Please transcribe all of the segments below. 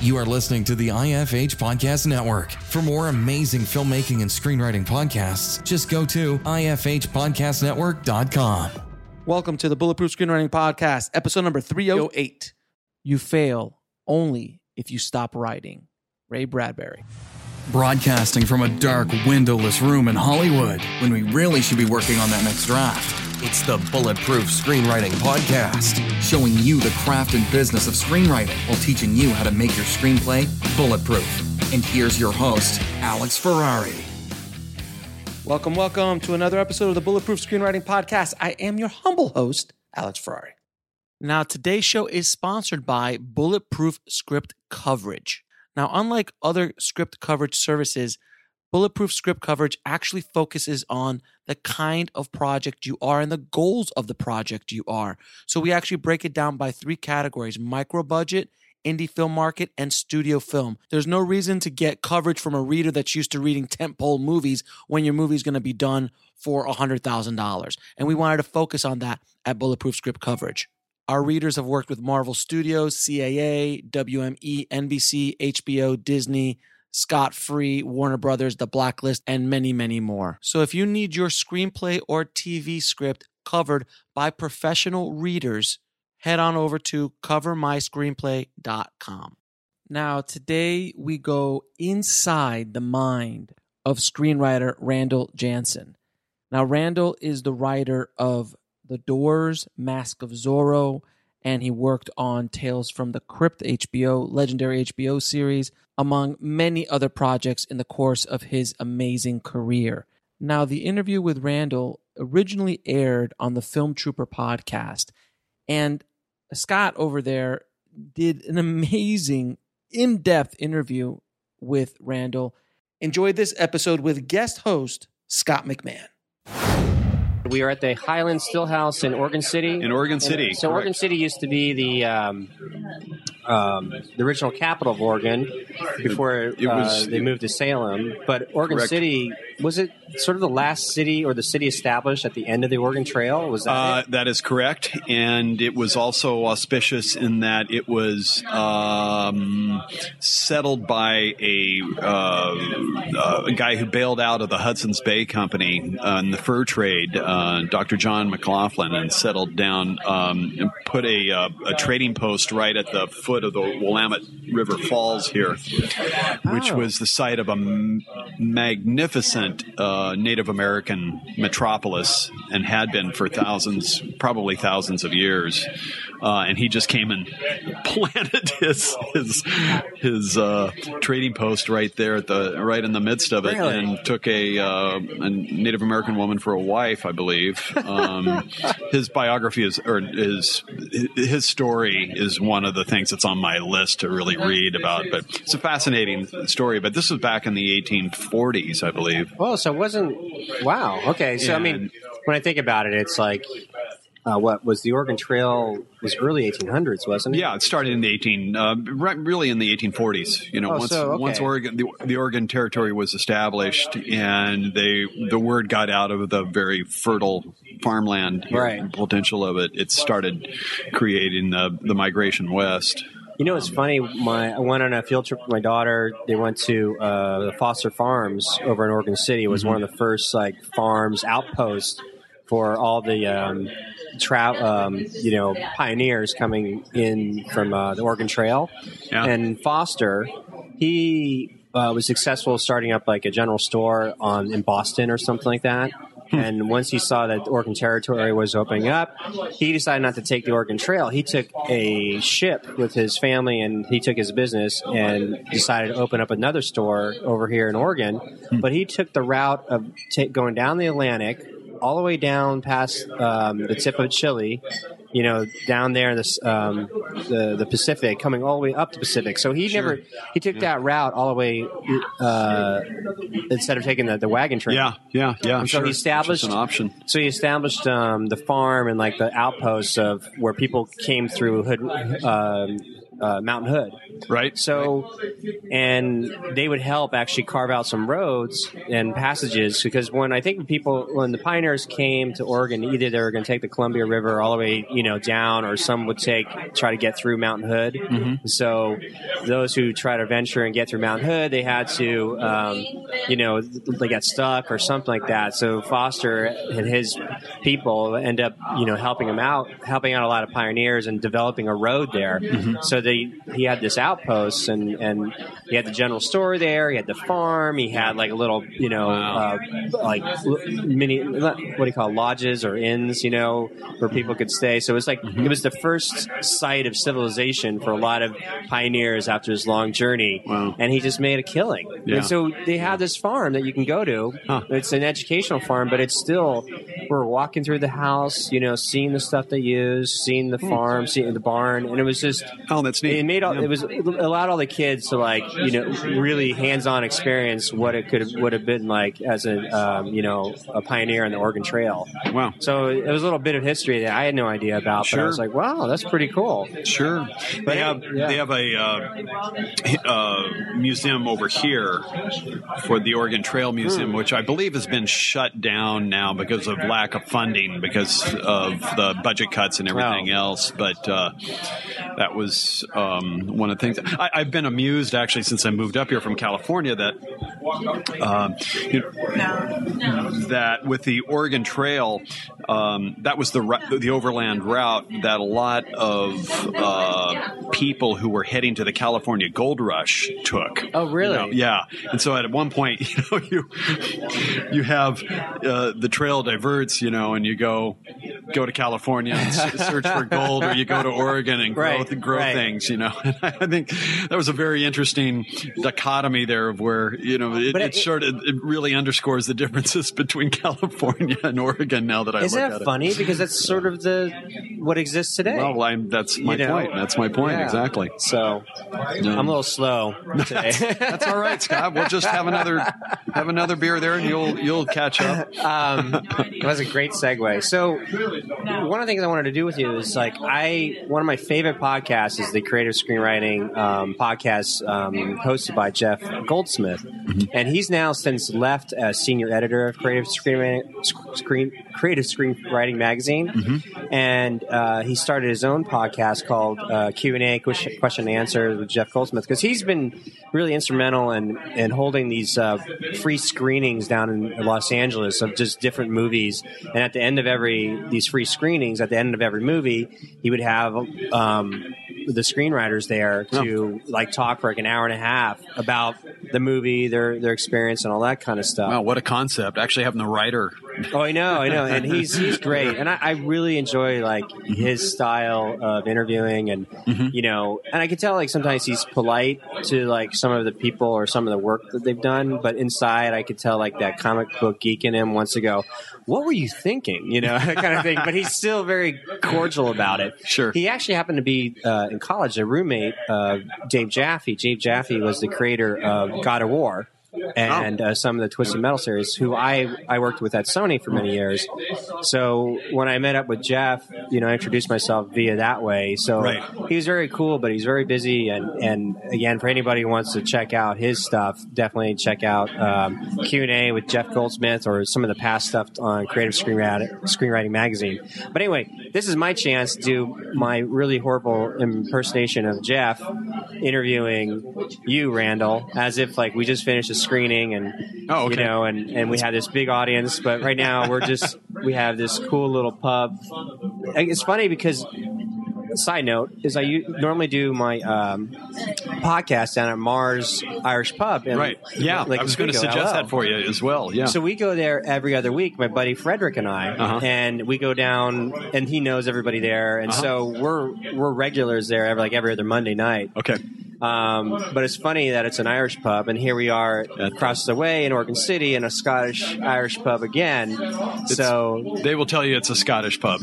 You are listening to the IFH Podcast Network. For more amazing filmmaking and screenwriting podcasts, just go to ifhpodcastnetwork.com. Welcome to the Bulletproof Screenwriting Podcast, episode number 308. You fail only if you stop writing. Ray Bradbury. Broadcasting from a dark, windowless room in Hollywood when we really should be working on that next draft. It's the Bulletproof Screenwriting Podcast, showing you the craft and business of screenwriting while teaching you how to make your screenplay bulletproof. And here's your host, Alex Ferrari. Welcome, welcome to another episode of the Bulletproof Screenwriting Podcast. I am your humble host, Alex Ferrari. Now, today's show is sponsored by Bulletproof Script Coverage. Now, unlike other script coverage services, Bulletproof Script Coverage actually focuses on the kind of project you are and the goals of the project you are. So we actually break it down by three categories micro budget, indie film market, and studio film. There's no reason to get coverage from a reader that's used to reading tentpole movies when your movie is going to be done for $100,000. And we wanted to focus on that at Bulletproof Script Coverage. Our readers have worked with Marvel Studios, CAA, WME, NBC, HBO, Disney, Scott Free, Warner Brothers, The Blacklist, and many, many more. So if you need your screenplay or TV script covered by professional readers, head on over to covermyscreenplay.com. Now, today we go inside the mind of screenwriter Randall Jahnson. Now, Randall is the writer of The Doors, Mask of Zorro, and he worked on Tales from the Crypt HBO, legendary HBO series, among many other projects in the course of his amazing career. Now, the interview with Randall originally aired on the Film Trooper podcast, and Scott over there did an amazing, in depth interview with Randall. Enjoy this episode with guest host Scott McMahon. We are at the Highland Stillhouse in Oregon City. In Oregon City. So Oregon City used to be the um, um, the original capital of Oregon before It was- uh, they moved to Salem. But Oregon Correct. City was it sort of the last city or the city established at the end of the Oregon Trail? Was that Uh, it? that is correct, and it was also auspicious in that it was um, settled by a, uh, uh, a guy who bailed out of the Hudson's Bay Company uh, in the fur trade, uh, Dr. John McLoughlin, and settled down um, and put a, uh, a trading post right at the foot of the Willamette River Falls here, which Oh. was the site of a m- magnificent uh, Native American metropolis and had been for thousands, probably thousands of years. Uh, and he just came and planted his his his uh, trading post right there at the right in the midst of it, Really? and took a, uh, a Native American woman for a wife, I believe. Um, his biography is or his his story is one of the things that's on my list to really read about. But it's a fascinating story. But this was back in the 1840s, I believe. Oh, so it wasn't. Wow. Okay. So I mean, when I think about it, it's like. Uh, what was the Oregon Trail? Was early 1800s, wasn't it? Yeah, it started in the 18, uh, right, really in the 1840s. You know, Oh, once so, okay. once Oregon, the, the Oregon Territory was established, and they the word got out of the very fertile farmland Right. potential of it. It started creating the the migration west. You know, it's funny. My I went on a field trip with my daughter. They went to uh, the Foster Farms over in Oregon City. It was one of the first like farms outposts for all the um, tra- um, you know pioneers coming in from uh, the Oregon Trail. Yeah. And Foster, he uh, was successful starting up like a general store on in Boston or something like that. And once he saw that Oregon Territory was opening up, he decided not to take the Oregon Trail. He took a ship with his family and he took his business and decided to open up another store over here in Oregon. But he took the route of ta going down the Atlantic all the way down past um, the tip of Chile, you know, down there in this, um, the the Pacific, coming all the way up the Pacific. So he never he took that route all the way uh, instead of taking the, the wagon train. Yeah, yeah, yeah. And so sure. he established an option. So he established um, the farm and like the outposts of where people came through Hood, um, uh, Mountain Hood. Right. So, and they would help actually carve out some roads and passages because when I think people, when the pioneers came to Oregon, either they were going to take the Columbia River all the way, you know, down, or some would take try to get through Mountain Hood. So those who try to venture and get through Mountain Hood, they had to, um, you know, they got stuck or something like that. So Foster and his people end up, you know, helping him out, helping out a lot of pioneers and developing a road there. So they he had this outpost and and he had the general store there. He had the farm. He had like a little, you know, uh, like mini what do you call it, lodges or inns, you know, where people could stay. So it was like it was the first site of civilization for a lot of pioneers after his long journey. Wow. And he just made a killing. Yeah. And so they have this farm that you can go to. Huh. It's an educational farm, but it's still we're walking through the house, you know, seeing the stuff they use, seeing the farm, seeing the barn, and it was just Oh, that's. It made all, Yeah. it was it allowed all the kids to like you know really hands-on experience what it could would have been like as a um, you know a pioneer on the Oregon Trail. Wow. So it was a little bit of history that I had no idea about, but I was like, wow, that's pretty cool. Sure. But They have yeah. they have a uh, uh, museum over here for the Oregon Trail Museum, which I believe has been shut down now because of lack of funding, because of the budget cuts and everything Oh. else. But uh, that was um, one of the things. I, I've been amused actually since I moved up here from California that um, you know, that with the Oregon Trail, um, that was the the overland route that a lot of uh, people who were heading to the California Gold Rush took. Oh, really? You know, yeah. And so at one point, you know, you you have uh, the trail diverts, you know, and you go go to California and search for gold, or you go to Oregon and grow Right, grow right. things, you know. And I think that was a very interesting dichotomy there of where you know it, it, it- sort of it really underscores the differences between California and Oregon. Now that I Isn't look that at funny? Because that's sort of the what exists today. Well, I'm, that's my You know? point. That's my point Yeah. exactly. So I'm a little slow today. That's all right, Scott. We'll just have another have another beer there, and you'll you'll catch up. um, it was a great segue. So, one of the things I wanted to do with you is like I one of my favorite podcasts is the creative screenwriting um, podcast um, hosted by Jeff Goldsmith, and he's now since left as senior editor of creative screenwriting screen creative screenwriting magazine, and uh, he started his own podcast called uh, Q and A question question and answer with Jeff Goldsmith because he's been really instrumental in in holding these uh, free screenings down in Los Angeles of just different movies. And at the end of every these free screenings, at the end of every movie, he would have um, the screenwriters there to like talk for like an hour and a half about the movie, their their experience, and all that kind of stuff. Wow, what a concept! Actually, having the writer. Oh, I know, I know, and he's he's great, and I, I really enjoy like his style of interviewing, and you know, and I can tell like sometimes he's polite to like some of the people or some of the work that they've done, but inside I could tell like that comic book geek in him wants to go, "What were you thinking?" You know, that kind of thing. But he's still very cordial about it. Sure. He actually happened to be uh, in college a roommate of Dave Jaffe. Dave Jaffe was the creator of God of War and uh, some of the Twisted Metal series, who I, I worked with at Sony for many years. So when I met up with Jeff, you know, I introduced myself via that way. So Right. he was very cool, but he's very busy. And, and again, for anybody who wants to check out his stuff, definitely check out um, Q&A with Jeff Goldsmith or some of the past stuff on Creative Screenwriting, Screenwriting Magazine. But anyway, this is my chance to do my really horrible impersonation of Jeff interviewing you, Randall, as if like we just finished a screening and Oh, okay. you know, and and we had this big audience. But right now we're just we have this cool little pub. It's funny because. Side note is I normally do my um, podcast down at Maher's Irish Pub. In Right. Yeah, Lake I was going to suggest that for you as well. Yeah. So we go there every other week, my buddy Frederick and I, Uh-huh. and we go down, and he knows everybody there, and Uh-huh. so we're we're regulars there, every, like every other Monday night. okay. Um, but it's funny that it's an Irish pub, and here we are across the way in Oregon City in a Scottish Irish pub again. so They will tell you it's a Scottish pub.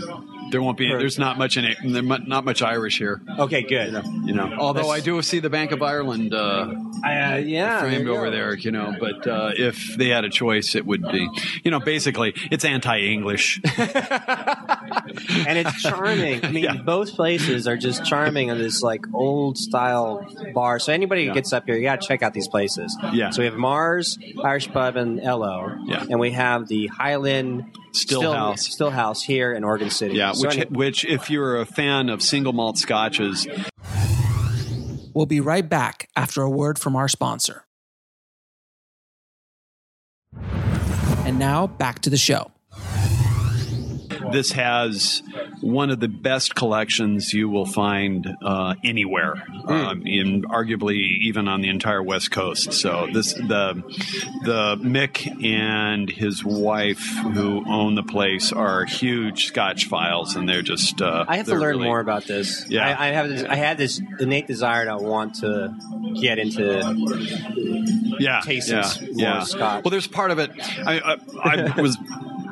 There won't be. There's not much in it. there Not much Irish here. okay, good. You know. Although I do see the Bank of Ireland uh, Uh, yeah, framed there over there. You know. But uh, if they had a choice, it would be. You know, basically, it's anti-English. and it's charming. I mean, Yeah. both places are just charming on this like old style bar. So anybody who gets up here, you got to check out these places. Yeah. So we have Maher's Irish Pub and LO, Yeah. and we have the Highland Still House. Still House here in Oregon City. Yeah, So which any- which if you're a fan of single malt scotches, We'll be right back after a word from our sponsor. And now back to the show. This has one of the best collections you will find uh, anywhere, um, in arguably even on the entire West Coast. So this the the Mick and his wife who own the place are huge Scotch files, and they're just. Uh, I have to learn really- more about this. Yeah. I, I have. This, I had this innate desire to want to get into. yeah, tastes yeah, more yeah. Scotch. Well, there's part of it. I, I, I was.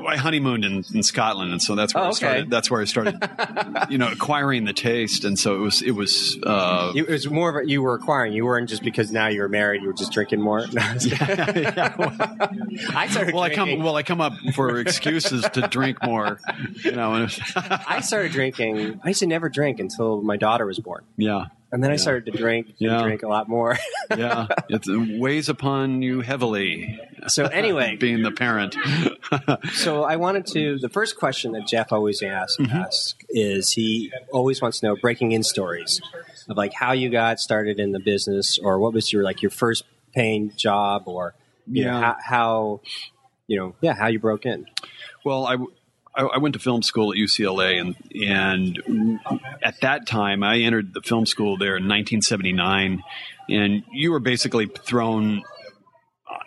I honeymooned in, in Scotland, and so that's where Oh, I okay. started. That's where I started, you know, acquiring the taste, and so it was. It was. Uh, it was more of a, you were acquiring. You weren't just because now you were married. You were just drinking more. I was kidding. I started. well, I come. Well, I come up for excuses to drink more. You know, I started drinking. I used to never drink until my daughter was born, yeah, and then I started to drink. Yeah. drink a lot more. yeah, it weighs upon you heavily. so anyway, being the parent. So I wanted to. The first question that Jeff always asks Mm-hmm. ask is he always wants to know breaking in stories of like how you got started in the business or what was your like your first paying job or you know, Yeah. how, how you know yeah how you broke in. Well, I, I, I went to film school at UCLA, and and at that time, I entered the film school there in 1979, and you were basically thrown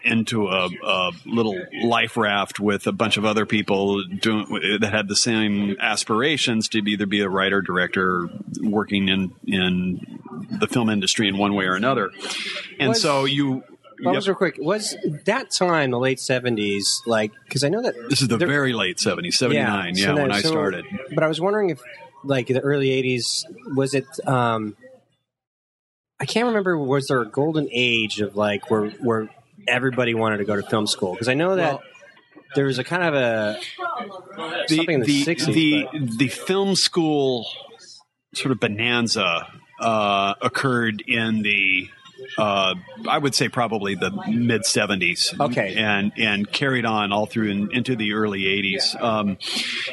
into a, a little life raft with a bunch of other people doing that had the same aspirations to either be a writer, director, working in in the film industry in one way or another, and Was- so you. Well, Yep. was real quick. Was that time the late seventies? Like, because I know that This is the there- very late 70s, 79, yeah, so when then- I so- started. But I was wondering if, like, the early '80s, was it? um I can't remember. Was there a golden age of like where where everybody wanted to go to film school? Because I know that Well- there was a kind of a the, something in the, the, 60s. the, but- the film school sort of bonanza uh, occurred in the uh, I would say probably the mid '70s. Okay. and and carried on all through in, into the early '80s, um,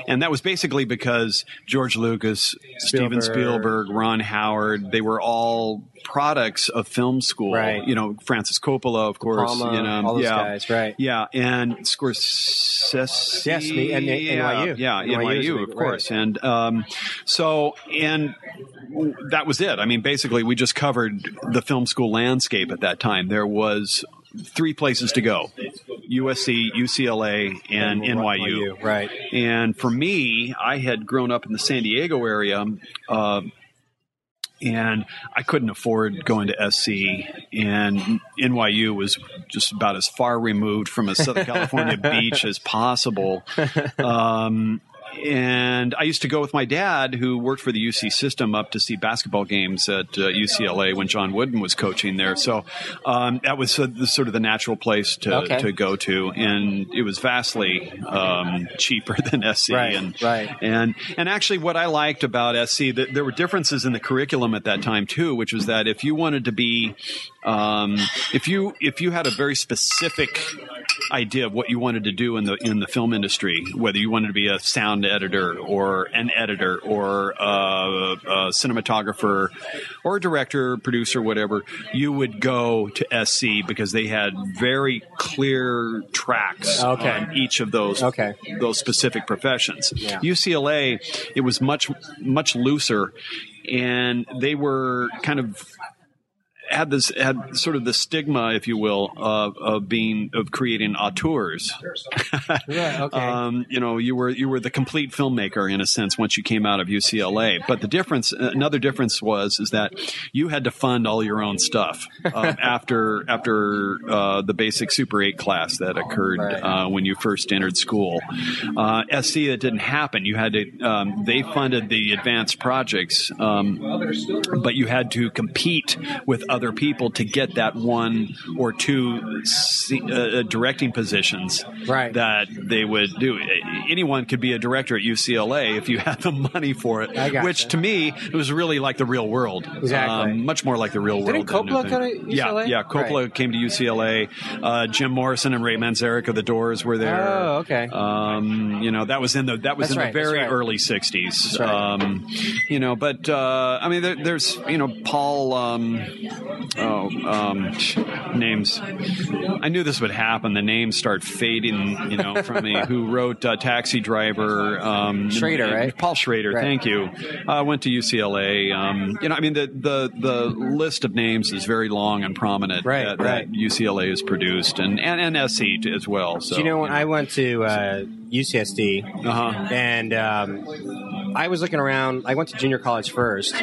and that was basically because George Lucas, Steven Spielberg. Spielberg, Ron Howard, they were all products of film school. Right. You know, Francis Coppola, of course. Palma, you know, all those yeah. guys, right? Yeah, and Scorsese. Yes, me- and- and NYU. Yeah, NYU NYU, big, of course. And um, so, and that was it. I mean, basically, we just covered the film school landscape at that time. There was three places to go USC, UCLA, and NYU. Right. And for me, I had grown up in the San Diego area. Uh, and I couldn't afford going to SC, and NYU was just about as far removed from a Southern California beach as possible. Um, and I used to go with my dad, who worked for the UC system, up to see basketball games at uh, UCLA when John Wooden was coaching there. So um, that was uh, the, sort of the natural place to, Okay. to go to, and it was vastly um, cheaper than SC. Right, and right. and and actually, what I liked about SC, that there were differences in the curriculum at that time too, which was that if you wanted to be, um, if you if you had a very specific idea of what you wanted to do in the in the film industry, whether you wanted to be a sound editor or an editor or a, a cinematographer or a director, producer, whatever, you would go to SC because they had very clear tracks Okay. on each of those Okay. those specific professions. Yeah. UCLA, it was much much looser, and they were kind of had this had sort of the stigma, if you will, of, of being of creating auteurs. Right. Okay. Um, you know, you were you were the complete filmmaker in a sense once you came out of UCLA. But the difference, another difference was, is that you had to fund all your own stuff um, after after uh, the basic Super Eight class that occurred uh, when you first entered school. Uh, SC that didn't happen. You had to. Um, they funded the advanced projects, um, but you had to compete with other other people to get that one or two uh, directing positions Right. that they would do. Anyone could be a director at UCLA if you had the money for it, I gotcha. which to me it was really like the real world. Exactly. Um, much more like the real Didn't world. than Coppola anything. go to UCLA? Yeah, yeah. Coppola Right. came to UCLA. Uh, Jim Morrison and Ray Manzarek of the Doors were there. Oh, okay. Um, you know that was in the that was That's in right, the very right. early '60s. Right. Um, you know, but uh, I mean, there, there's you know Paul. Um, oh, um, names. I knew this would happen. The names start fading. You know, from me. Who wrote uh, Taxi Driver? Um, Schrader, right? Paul Schrader. Right. Thank you. Uh, went to UCLA. Um, you know, I mean, the, the the list of names is very long and prominent Right, that, right. that UCLA has produced, and and, and SC as well. So Do you know when I went to uh, UCSD Uh-huh. and um, I was looking around. I went to junior college first.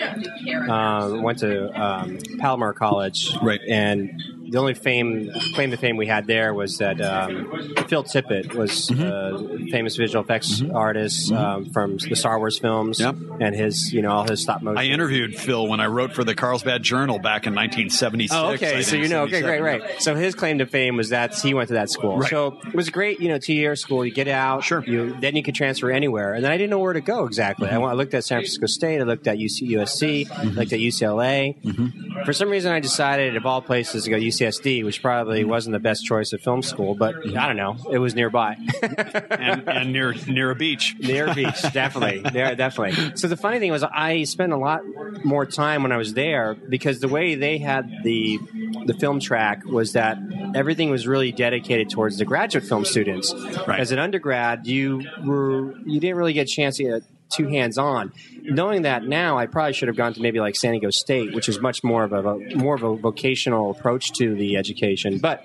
Um, went to um, Palomar College, Right. And the only fame claim to fame we had there was that um, Phil Tippett was Mm-hmm. a famous visual effects artist um, from the Star Wars films, Yep. and his you know all his stop motion. I interviewed Phil when I wrote for the Carlsbad Journal back in 1976. Oh, okay. So you know, okay, great, right. So his claim to fame was that he went to that school. Right. So it was great, you know, two year school. You get out, Sure. You then you could transfer anywhere, and then I didn't know where to go exactly. I, went, I looked at San Francisco State. I looked at UC, USC. Mm-hmm. I looked at UCLA. For some reason, I decided of all places to go UCSD, which probably Mm-hmm. wasn't the best choice of film school, but I don't know. It was nearby. and, and near near a beach. Near a beach, definitely. There, definitely. So the funny thing was, I spent a lot more time when I was there because the way they had the the film track was that everything was really dedicated towards the graduate film students. Right. As an undergrad, you were you didn't really get a chance to get too hands on. Knowing that now, I probably should have gone to maybe like San Diego State, which is much more of a more of a vocational approach to the education. But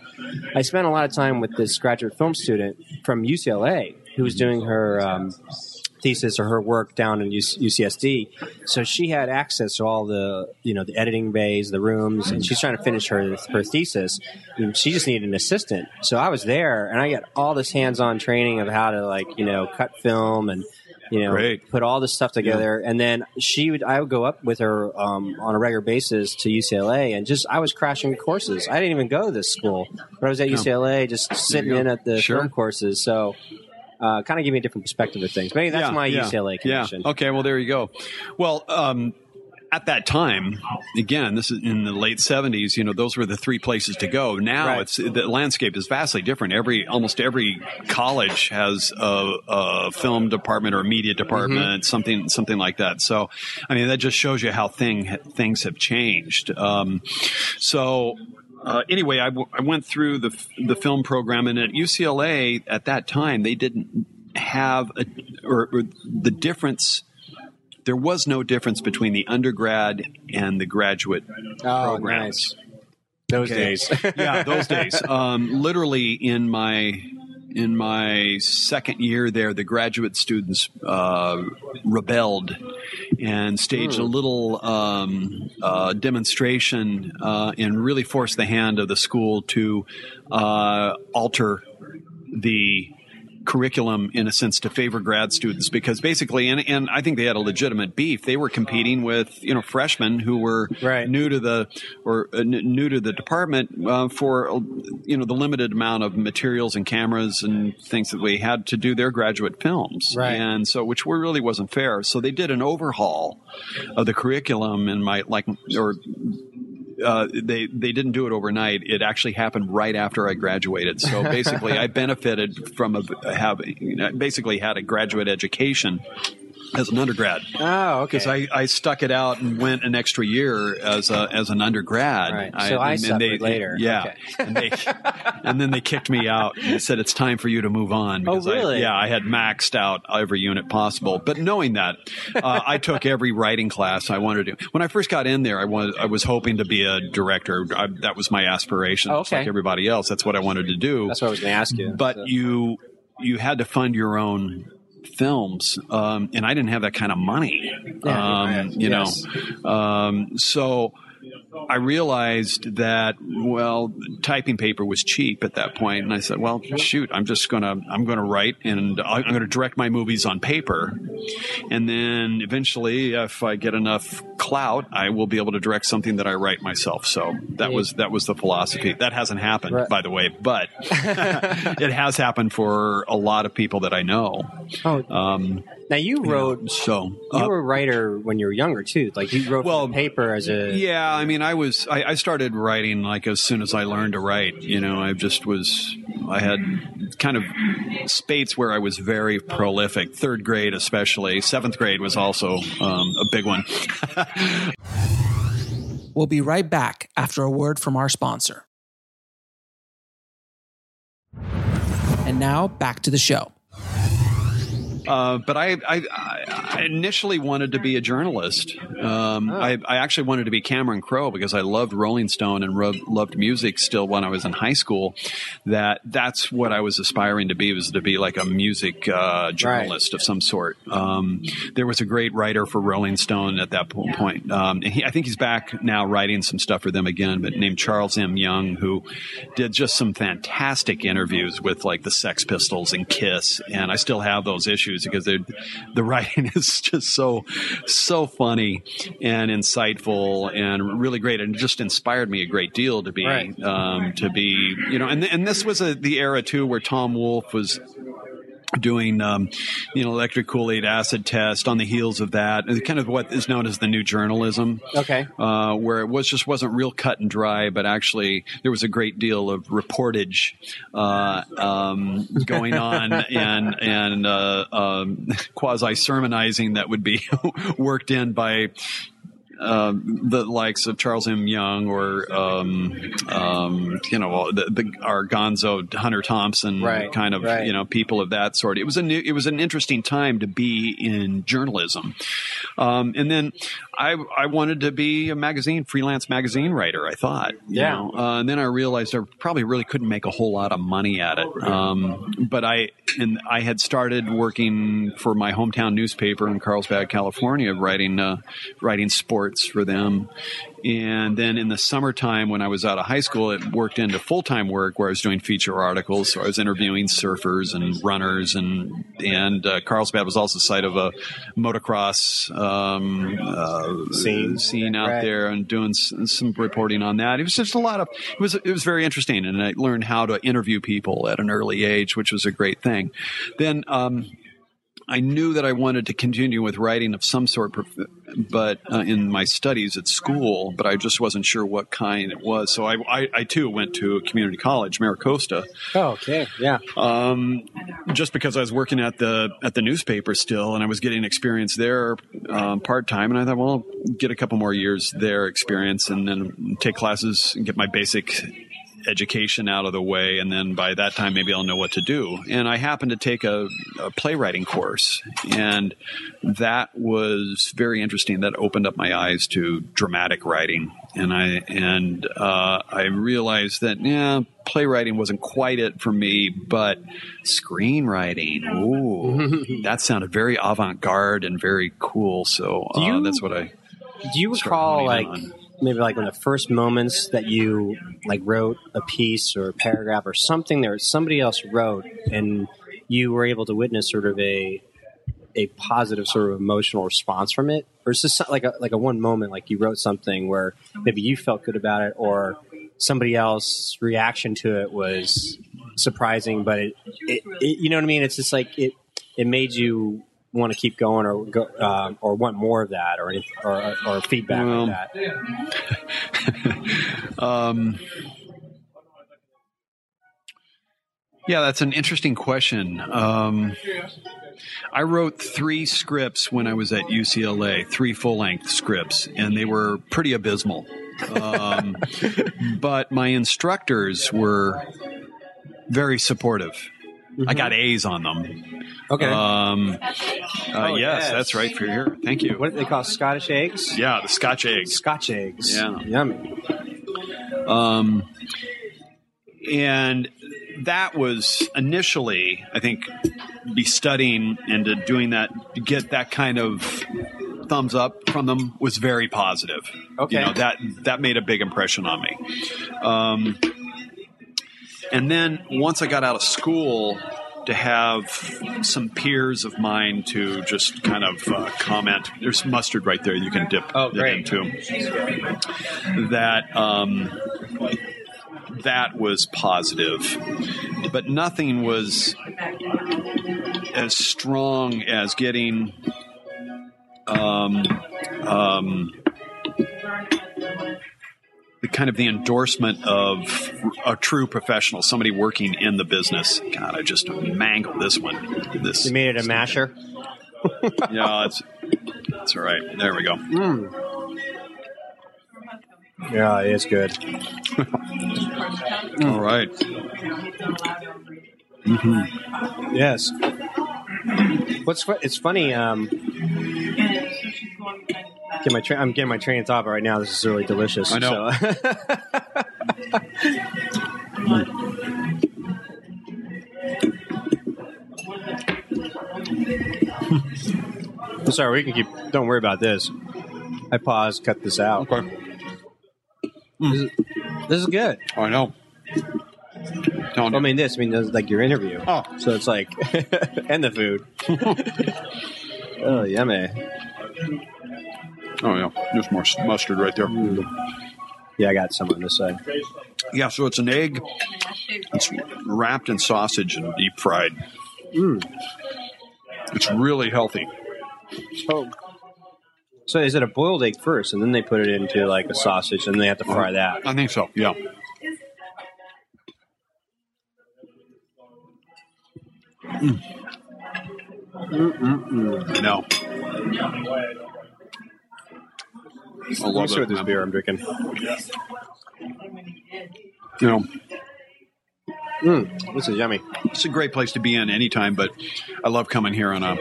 I spent a lot of time with this graduate film student from UCLA who was doing her. Um, thesis or her work down in UCSD. So she had access to all the, you know, the editing bays, the rooms, and she's trying to finish her her thesis. And she just needed an assistant. So I was there, and I got all this hands-on training of how to like, you know, cut film and. You know, Great. put all this stuff together, and then she would. I would go up with her um, on a regular basis to UCLA, and just I was crashing courses. I didn't even go to this school, but I was at UCLA, just sitting in at the Sure. film courses. So, uh, kind of give me a different perspective of things. Maybe that's Yeah, my yeah, UCLA connection. Yeah. Okay. Well, there you go. Well, um, at that time, again, this is in the late '70s. You know, those were the three places to go. Now, Right. it's the landscape is vastly different. Every almost every college has a, a film department or media department, Mm-hmm. something something like that. So, I mean, that just shows you how thing things have changed. Um, so. Uh, anyway, I, w- I went through the f- the film program, and at UCLA at that time they didn't have a, or, or the difference. There was no difference between the undergrad and the graduate Oh, programs. nice. Those Okay. days. yeah, those days. Um, literally in my in my second year there, the graduate students uh, rebelled and staged a little um, uh, demonstration uh, and really forced the hand of the school to uh, alter the curriculum in a sense to favor grad students because basically and, and I think they had a legitimate beef they were competing with you know freshmen who were Right. new to the or uh, new to the department uh, for you know the limited amount of materials and cameras and things that we had to do their graduate films Right. and so which really wasn't fair so they did an overhaul of the curriculum in my like or uh, they they didn't do it overnight. It actually happened right after I graduated. So basically, I benefited from a, having you know, basically had a graduate education as an undergrad oh, okay. because I, I stuck it out and went an extra year as a as an undergrad. Right. So I and suffered later. Yeah, Okay. and they and then they kicked me out and said it's time for you to move on. Oh, because I- really? yeah, I had maxed out every unit possible. But knowing that, uh, I took every writing class I wanted to. When I first got in there, I was I was hoping to be a director. I, that was my aspiration, Oh, just okay. like everybody else. That's what I wanted to do That's what I was going to ask you. but So- you you had to fund your own films um, and i didn't have that kind of money Yeah, um, right. you Yes. know um, so i realized that well typing paper was cheap at that point and i said well shoot i'm just gonna i'm gonna write and i'm gonna direct my movies on paper and then eventually if i get enough clout, I will be able to direct something that I write myself. So that was that was the philosophy. That hasn't happened, Right. by the way, but it has happened for a lot of people that I know. Oh, Um, now you wrote. so You uh, were a writer when you were younger too. Like you wrote Well, well, paper as a. Yeah, I mean, I was I, I started writing like as soon as I learned to write. You know, I just was I had kind of spates where I was very prolific. Third grade, especially. Seventh grade was also um, a big one. We'll be right back after a word from our sponsor. And now back to the show. Uh, but I, I, I initially wanted to be a journalist. Um, I, I actually wanted to be Cameron Crowe because I loved Rolling Stone and ro- loved music still when I was in high school. That that's what I was aspiring to be was to be like a music uh, journalist of some sort. Um, there was a great writer for Rolling Stone at that po- point. Um, he, I think he's back now writing some stuff for them again, but named Charles M. Young, who did just some fantastic interviews with like the Sex Pistols and Kiss, and I still have those issues because the writing is just so so funny and insightful and really great, and just inspired me a great deal to be Right. um, to be you know, and and this was a, the era too where Tom Wolfe was doing um, you know electric Kool-Aid acid test on the heels of that and kind of what is known as the new journalism Okay. uh, where it was just wasn't real cut and dry, but actually there was a great deal of reportage uh, um, going on and and uh, um, quasi sermonizing that would be worked in by. Um, the likes of Charles M. Young or um, um, you know the, the our Gonzo Hunter Thompson Right, kind of right. you know people of that sort. It was a new, it was an interesting time to be in journalism, um, and then I I wanted to be a magazine freelance magazine writer. I thought, you Yeah. know. uh, and then I realized I probably really couldn't make a whole lot of money at it. Um, but I and I had started working for my hometown newspaper in Carlsbad, California, writing uh, writing sports for them. And then in the summertime, when I was out of high school, it worked into full time work where I was doing feature articles. So I was interviewing surfers and runners, and and uh, Carlsbad was also the site of a motocross um, uh, Scene. scene out Right. there, and doing s- some reporting on that. It was just a lot of it was it was very interesting, and I learned how to interview people at an early age, which was a great thing. Then. Um, I knew that I wanted to continue with writing of some sort, but uh, in my studies at school, but I just wasn't sure what kind it was. So I, I, I too went to a community college, MiraCosta, Oh, okay. Yeah. um, just because I was working at the at the newspaper still, and I was getting experience there um, part time, and I thought, well, I'll get a couple more years there experience, and then take classes and get my basic education out of the way, and then by that time maybe I'll know what to do. And I happened to take a, a playwriting course, and that was very interesting. That opened up my eyes to dramatic writing, and I and uh, I realized that yeah, playwriting wasn't quite it for me, but screenwriting, ooh, that sounded very avant-garde and very cool. So uh, you- that's what I. Do you recall like on. Maybe like of the first moments that you like wrote a piece or a paragraph or something that somebody else wrote and you were able to witness sort of a a positive sort of emotional response from it? Or is this like a like a one moment like you wrote something where maybe you felt good about it or somebody else's reaction to it was surprising but it, it, it you know what I mean? It's just like it it made you want to keep going or go um, or want more of that or any- or, or feedback Well, like that Um, yeah, that's an interesting question. Um, I wrote three scripts when I was at UCLA, three full length scripts, and they were pretty abysmal. Um, but my instructors were very supportive. I got A's on them. okay Um, uh, Oh, yes, yes. that's right for here. Thank you. what do they call Scottish eggs Yeah, the Scotch eggs. Scotch eggs Yeah. yummy Um, and that was initially, I think, be studying and to doing that, to get that kind of thumbs up from them was very positive. Okay. You know, that, that made a big impression on me. Um, and then once I got out of school, to have some peers of mine to just kind of uh, comment. There's mustard right there you can dip Oh, it into. That um, that was positive, but nothing was as strong as getting um, um, the kind of the endorsement of a true professional, somebody working in the business. God, I just mangled this one. This You made it a masher. yeah, it's it's all right. There we go. Mm. Yeah, it is good. All right. Yes. What's it's funny. Um, get my tra- I'm getting my train of thought right now. This is really delicious. I know. So. I'm sorry, we can keep. Don't worry about this. I pause. cut this out. Okay. This is good. I know. Telling I mean, this. I mean, this is like your interview. Oh. so it's like, and the food. oh, yummy. oh yeah, there's more s- mustard right there. Mm. Yeah, I got some on this side. Yeah, so it's an egg. It's wrapped in sausage and deep fried. Mm. It's really healthy. So, So is it a boiled egg first, and then they put it into like a sausage, and they have to fry uh-huh. that? I think so. Yeah. Mm. No. I love what this beer I'm drinking. You know, Mm, this is yummy. it's a great place to be in anytime, but I love coming here on a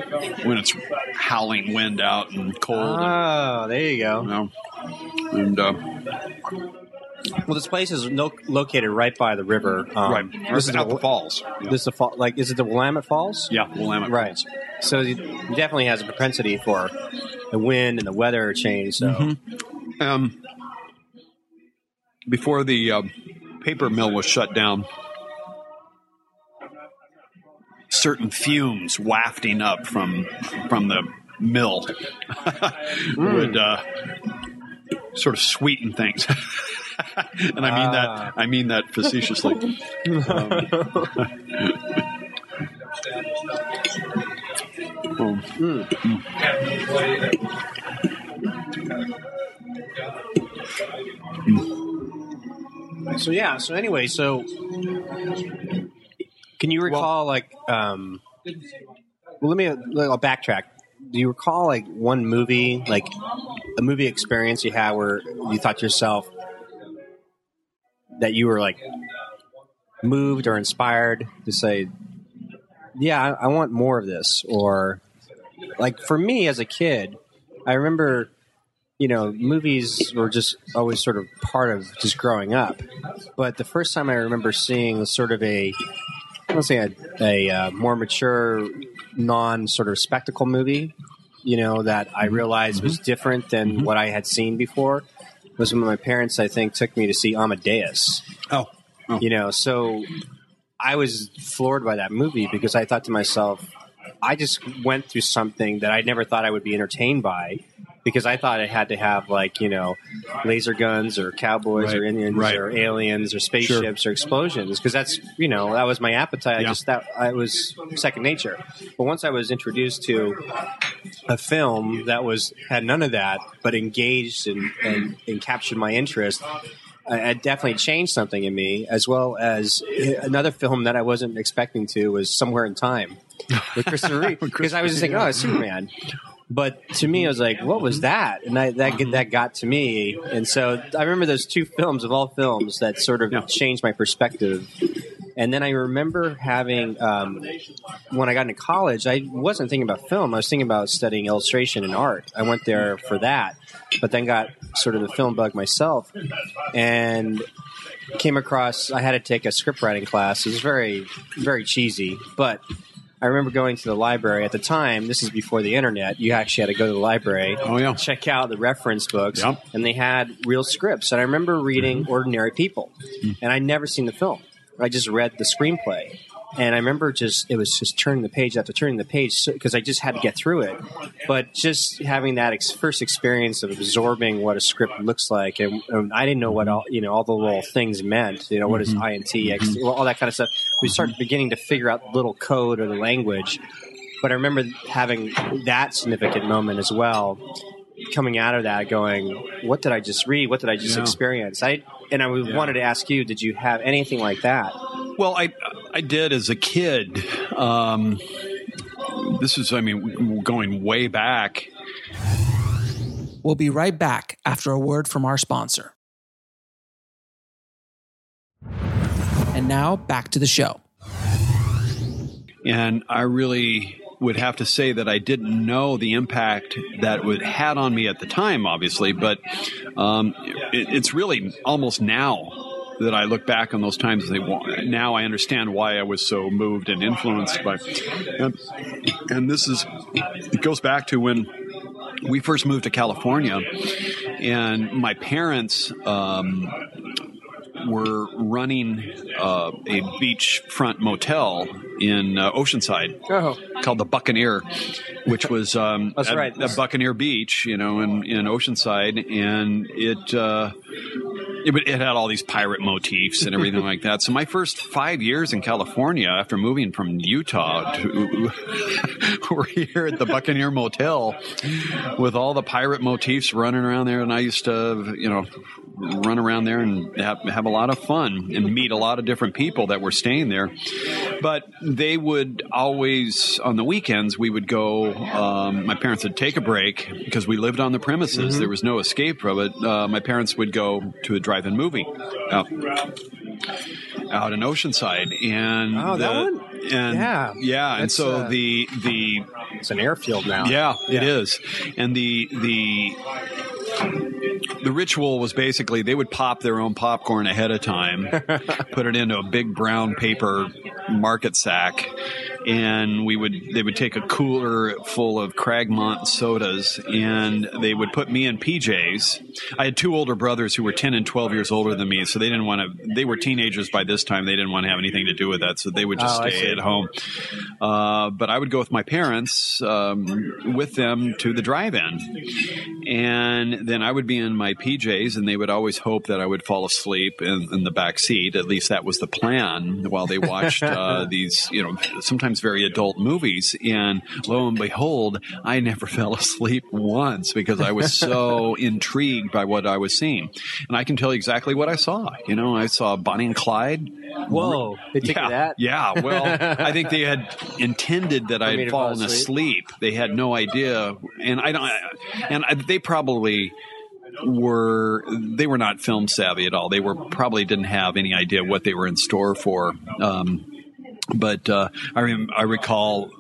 when it's howling wind out and cold. Oh, there you you go. know, and uh, Well, this place is lo- located right by the river. Um, right, This is at the, the falls. This is the fall. Like, is it the Willamette Falls? Yeah, Willamette Right. Falls. So it definitely has a propensity for the wind and the weather change. So Mm-hmm. Um, before the uh, paper mill was shut down, certain fumes wafting up from from the mill would uh, sort of sweeten things. and I mean Ah. that I mean that facetiously. Um, um, So yeah. So anyway, so can you recall like um well let me I'll backtrack. Do you recall like one movie, like a movie experience you had where you thought to yourself that you were like moved or inspired to say, "Yeah, I, I want more of this," or like for me as a kid, I remember you know, movies were just always sort of part of just growing up. But the first time I remember seeing sort of a, I to say a, a uh, more mature, non sort of spectacle movie, you know, that I realized was different than what I had seen before, was when my parents, I think, took me to see Amadeus. oh, oh. You know, so I was floored by that movie because I thought to myself, I just went through something that I never thought I would be entertained by because I thought it had to have like, you know, laser guns or cowboys Right, or Indians right. or aliens or spaceships or explosions because that's, you know, that was my appetite. I just that I was second nature. But once I was introduced to a film that was had none of that but engaged and, and, and captured my interest, it definitely changed something in me, as well as eh, another film that I wasn't expecting to was Somewhere in Time with Christopher Reeve, because I was just thinking, oh, it's Superman. But to me, I was like, "What was that?" And I, that that got to me, and so I remember those two films of all films that sort of Yeah. changed my perspective. And then I remember having um, when I got into college, I wasn't thinking about film. I was thinking about studying illustration and art. I went there for that, but then got sort of the film bug myself, and came across. I had to take a script writing class. It was very, very cheesy, but I remember going to the library at the time. This is before the internet. You actually had to go to the library. Oh, yeah. check out the reference books, Yep. Mm-hmm. and they had real scripts. And I remember reading Ordinary People, and I'd never seen the film. I just read the screenplay, and I remember just it was just turning the page after turning the page because I just had to get through it. But just having that ex- first experience of absorbing what a script looks like, and, and I didn't know what all you know all the little things meant. You know, what is mm-hmm. INT, X, mm-hmm. well, all that kind of stuff. We started beginning to figure out little code or the language. But I remember having that significant moment as well coming out of that going what did i just read what did i just Yeah. experience i and i wanted to ask you did you have anything like that Well, I I did as a kid. Um, this is, I mean, going way back. We'll be right back after a word from our sponsor. And now back to the show. And I really would have to say that I didn't know the impact that it had on me at the time, obviously, but um, it, it's really almost now that I look back on those times and say, well, now I understand why I was so moved and influenced by. And, and this is, it goes back to when we first moved to California, and my parents um, were running uh, a beachfront motel in uh, Oceanside oh called the Buccaneer, which was um, That's at, right. at Buccaneer Beach, you know, in, in Oceanside, and it. Uh, it, it had all these pirate motifs and everything like that. So my first five years in California, after moving from Utah, to, were here at the Buccaneer Motel with all the pirate motifs running around there, and I used to, you know, run around there and have, have a lot of fun and meet a lot of different people that were staying there. But they would always on the weekends we would go. Um, my parents would take a break because we lived on the premises. There was no escape from it. Uh, my parents would go to a drive-in movie out, out in Oceanside, and Oh, that the- one? And Yeah. yeah, and so uh, the the it's an airfield now yeah, it is. And the the the ritual was basically they would pop their own popcorn ahead of time, put it into a big brown paper market sack, and we would they would take a cooler full of Cragmont sodas and they would put me in PJs. I had two older brothers who were 10 and 12 years older than me, so they didn't want to they were teenagers by this time. They didn't want to have anything to do with that, so they would just Oh, stay. At home. Uh, but I would go with my parents um, with them to the drive-in, and then I would be in my PJs, and they would always hope that I would fall asleep in, in the back seat. At least that was the plan while they watched uh, these, you know, sometimes very adult movies. And lo and behold, I never fell asleep once because I was so intrigued by what I was seeing. And I can tell you exactly what I saw. You know, I saw Bonnie and Clyde. whoa they took yeah, that Yeah, well, I think they had intended that I had fallen asleep? asleep. They had no idea, and I don't. And I, they probably were they were not film savvy at all. They were probably didn't have any idea what they were in store for. Um, but uh, I rem- I recall.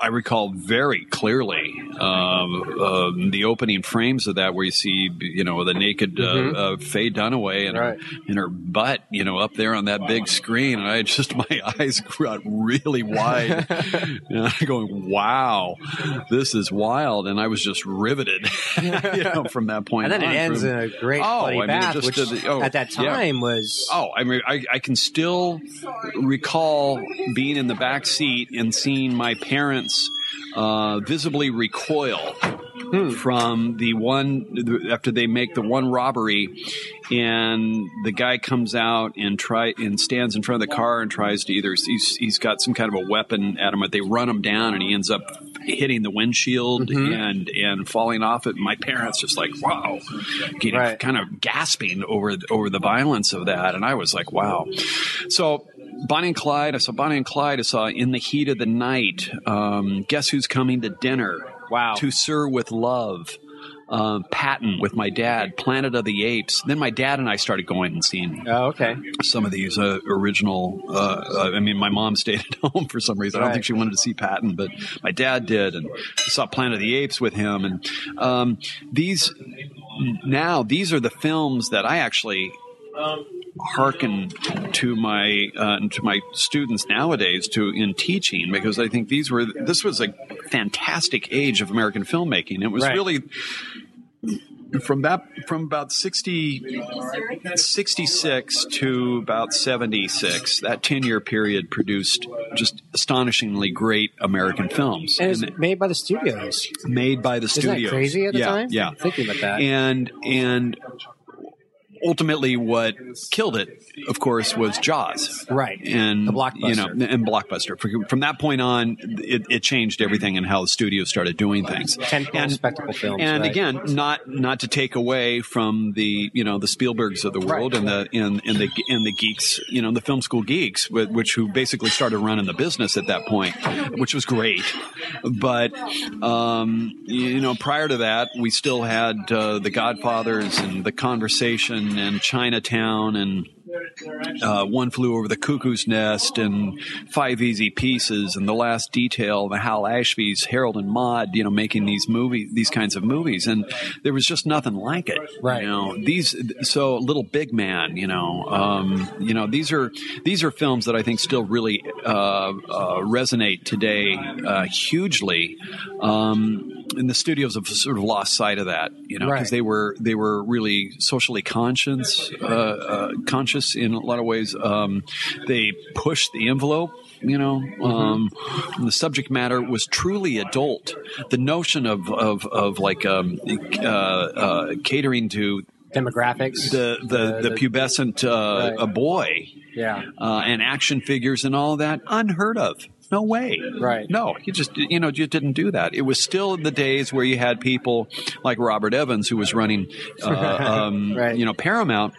I recall very clearly um, um, the opening frames of that, where you see, you know, the naked uh, uh, Faye Dunaway and Right. her and her butt, you know, up there on that big screen, and I just my eyes got really wide, and I'm going, "Wow, this is wild!" And I was just riveted, you know, from that point. and then it ends From- in a great Oh, bloody I mean, bath which did oh, at that yeah. time was Oh, I mean, I, I can still recall being in the back seat and seeing my parents uh, visibly recoil from the one after they make the one robbery, and the guy comes out and try and stands in front of the car and tries to either he's, he's got some kind of a weapon at him, but they run him down and he ends up hitting the windshield and and falling off it. My parents just like wow, getting Right. kind of gasping over over the violence of that, and I was like, wow. So Bonnie and Clyde, I saw Bonnie and Clyde. I saw In the Heat of the Night. Um, Guess who's coming to dinner? Wow. To Sir with Love. Um, Patton with my dad, Planet of the Apes. Then my dad and I started going and seeing oh okay some of these uh, original. Uh, uh, I mean, my mom stayed at home for some reason. I don't think she wanted to see Patton, but my dad did, and I saw Planet of the Apes with him. And um, these now these are the films that I actually hearken to my uh, to my students nowadays to in teaching because I think these were this was a fantastic age of American filmmaking. It was Right. really from that from about 60, 66 to about 76 that 10 year period produced just astonishingly great american films And And made by the studios. made by the Isn't studios crazy at the yeah, time? yeah Thinking about that. and and ultimately what killed it of course was jaws Right. and The blockbuster. you know and blockbuster from, that point on it, it changed everything in how the studio started doing things Tentpole spectacle films, and right. again not not to take away from the you know the spielbergs of the world and the and, and the and the geeks you know the film school geeks which who basically started running the business at that point which was great but um, you know prior to that we still had uh, the godfathers and the conversation and chinatown and uh, One Flew Over the Cuckoo's Nest and Five Easy Pieces and The Last Detail, the Hal Ashby's, Harold and Maude, you know, making these movie, these kinds of movies, and there was just nothing like it. Right. You know, these so Little Big Man, you know, um, you know, these are these are films that I think still really uh, uh, resonate today uh, hugely. Um, and the studios have sort of lost sight of that, you know, because Right. they were they were really socially conscious, uh, in a lot of ways. Um, they pushed the envelope. You know, um, the subject matter was truly adult. The notion of of, of like um, uh, uh, catering to Demographics. the the, the, the- pubescent uh, Right. a boy yeah. uh, and action figures and all that unheard of. No way. Right. No, you just you know you didn't do that. It was still the days where you had people like Robert Evans who was running, uh, um, Right. you know, Paramount.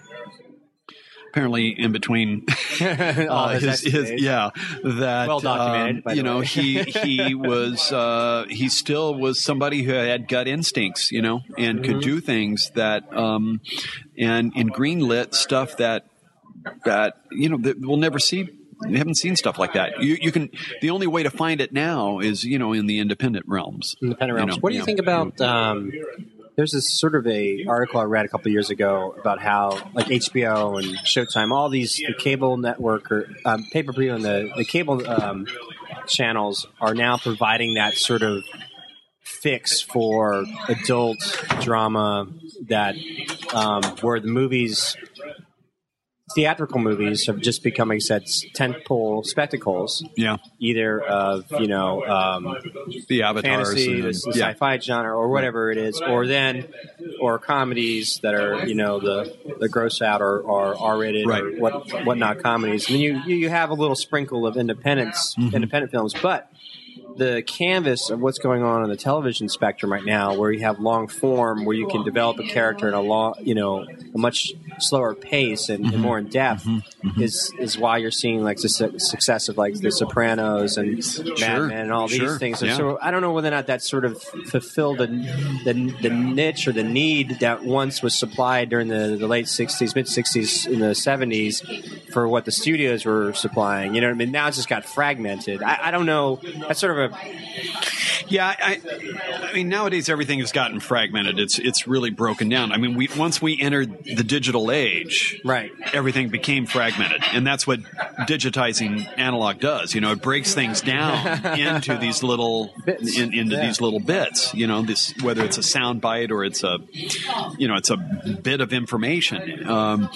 Apparently, in between uh, his his, yeah that Well documented, um, you know he he was uh, he still was somebody who had gut instincts you know and Mm-hmm. could do things that um, and and greenlit stuff that that you know that we'll never see. We haven't seen stuff like that. You, you can. The only way to find it now is you know in the independent realms. Independent You realms. know, what do you yeah. think about? Um, there's this sort of a article I read a couple years ago about how like HBO and Showtime, all these the cable network or um, pay per view and the the cable um, channels are now providing that sort of fix for adult drama that um, where the movies theatrical movies have just become, like I said, tentpole spectacles, Yeah, either of you know um, the avatars. fantasy, and, the, the yeah. sci-fi genre, or whatever it is, or then or comedies that are you know the the gross out or, or R-rated Right. or what whatnot comedies. Then you you you have a little sprinkle of independence Mm-hmm. independent films, but the canvas of what's going on on the television spectrum right now, where you have long form, where you can develop a character in a long, you know, a much slower pace and, Mm-hmm. and more in depth, is is why you're seeing like the su- success of like The Sopranos and Mad Men and all Sure. these things. And Yeah. so I don't know whether or not that sort of fulfilled the, the the niche or the need that once was supplied during the, the late '60s, mid '60s, in the '70s for what the studios were supplying. You know what I mean? Now it's just got fragmented. I, I don't know. That's sort of a Yeah, I, I mean nowadays everything has gotten fragmented. It's it's really broken down. I mean, we once we entered the digital age, Right. Everything became fragmented, and that's what digitizing analog does. You know, it breaks things down into these little Bits. in, into Yeah. these little bits. You know, this whether it's a sound bite or it's a you know it's a bit of information, um,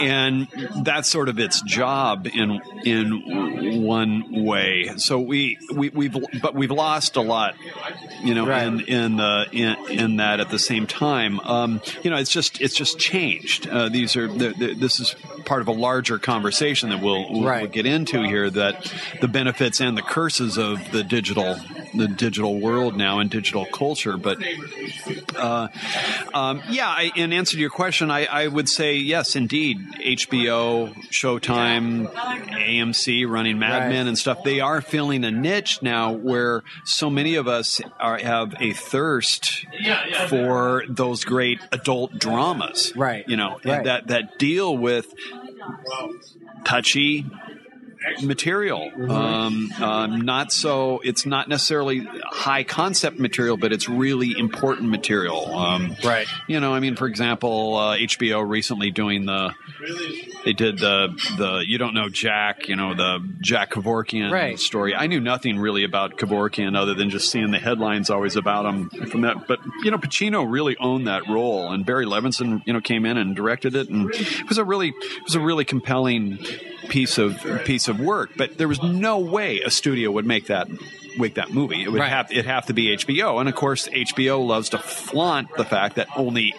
and that's sort of its job in in one way. So we we we've but we've lost a lot, you know, Right. in in the in, in that at the same time. Um, you know, it's just it's just changed. Uh, these are the, the, this is part of a larger conversation that we'll, we'll, Right. we'll get into here. That the benefits and the curses of the digital the digital world now and digital culture, but. Uh, um, yeah, I, in answer to your question, I, I would say yes, indeed. HBO, Showtime, AMC running Mad Right. Men and stuff, they are filling a niche now where so many of us are, have a thirst for those great adult dramas. Right. You know, Right. that, that deal with touchy, material. Um, um, not so. It's not necessarily high concept material, but it's really important material. Um, Right. You know, I mean, for example, uh, HBO recently doing the. They did the the you don't know Jack, you know the Jack Kevorkian Right. story. I knew nothing really about Kevorkian other than just seeing the headlines always about him from that. But you know, Pacino really owned that role, and Barry Levinson, you know, came in and directed it, and it was a really it was a really compelling piece of piece of work. But there was no way a studio would make that make that movie. It would Right. have it have to be HBO, and of course, HBO loves to flaunt the fact that only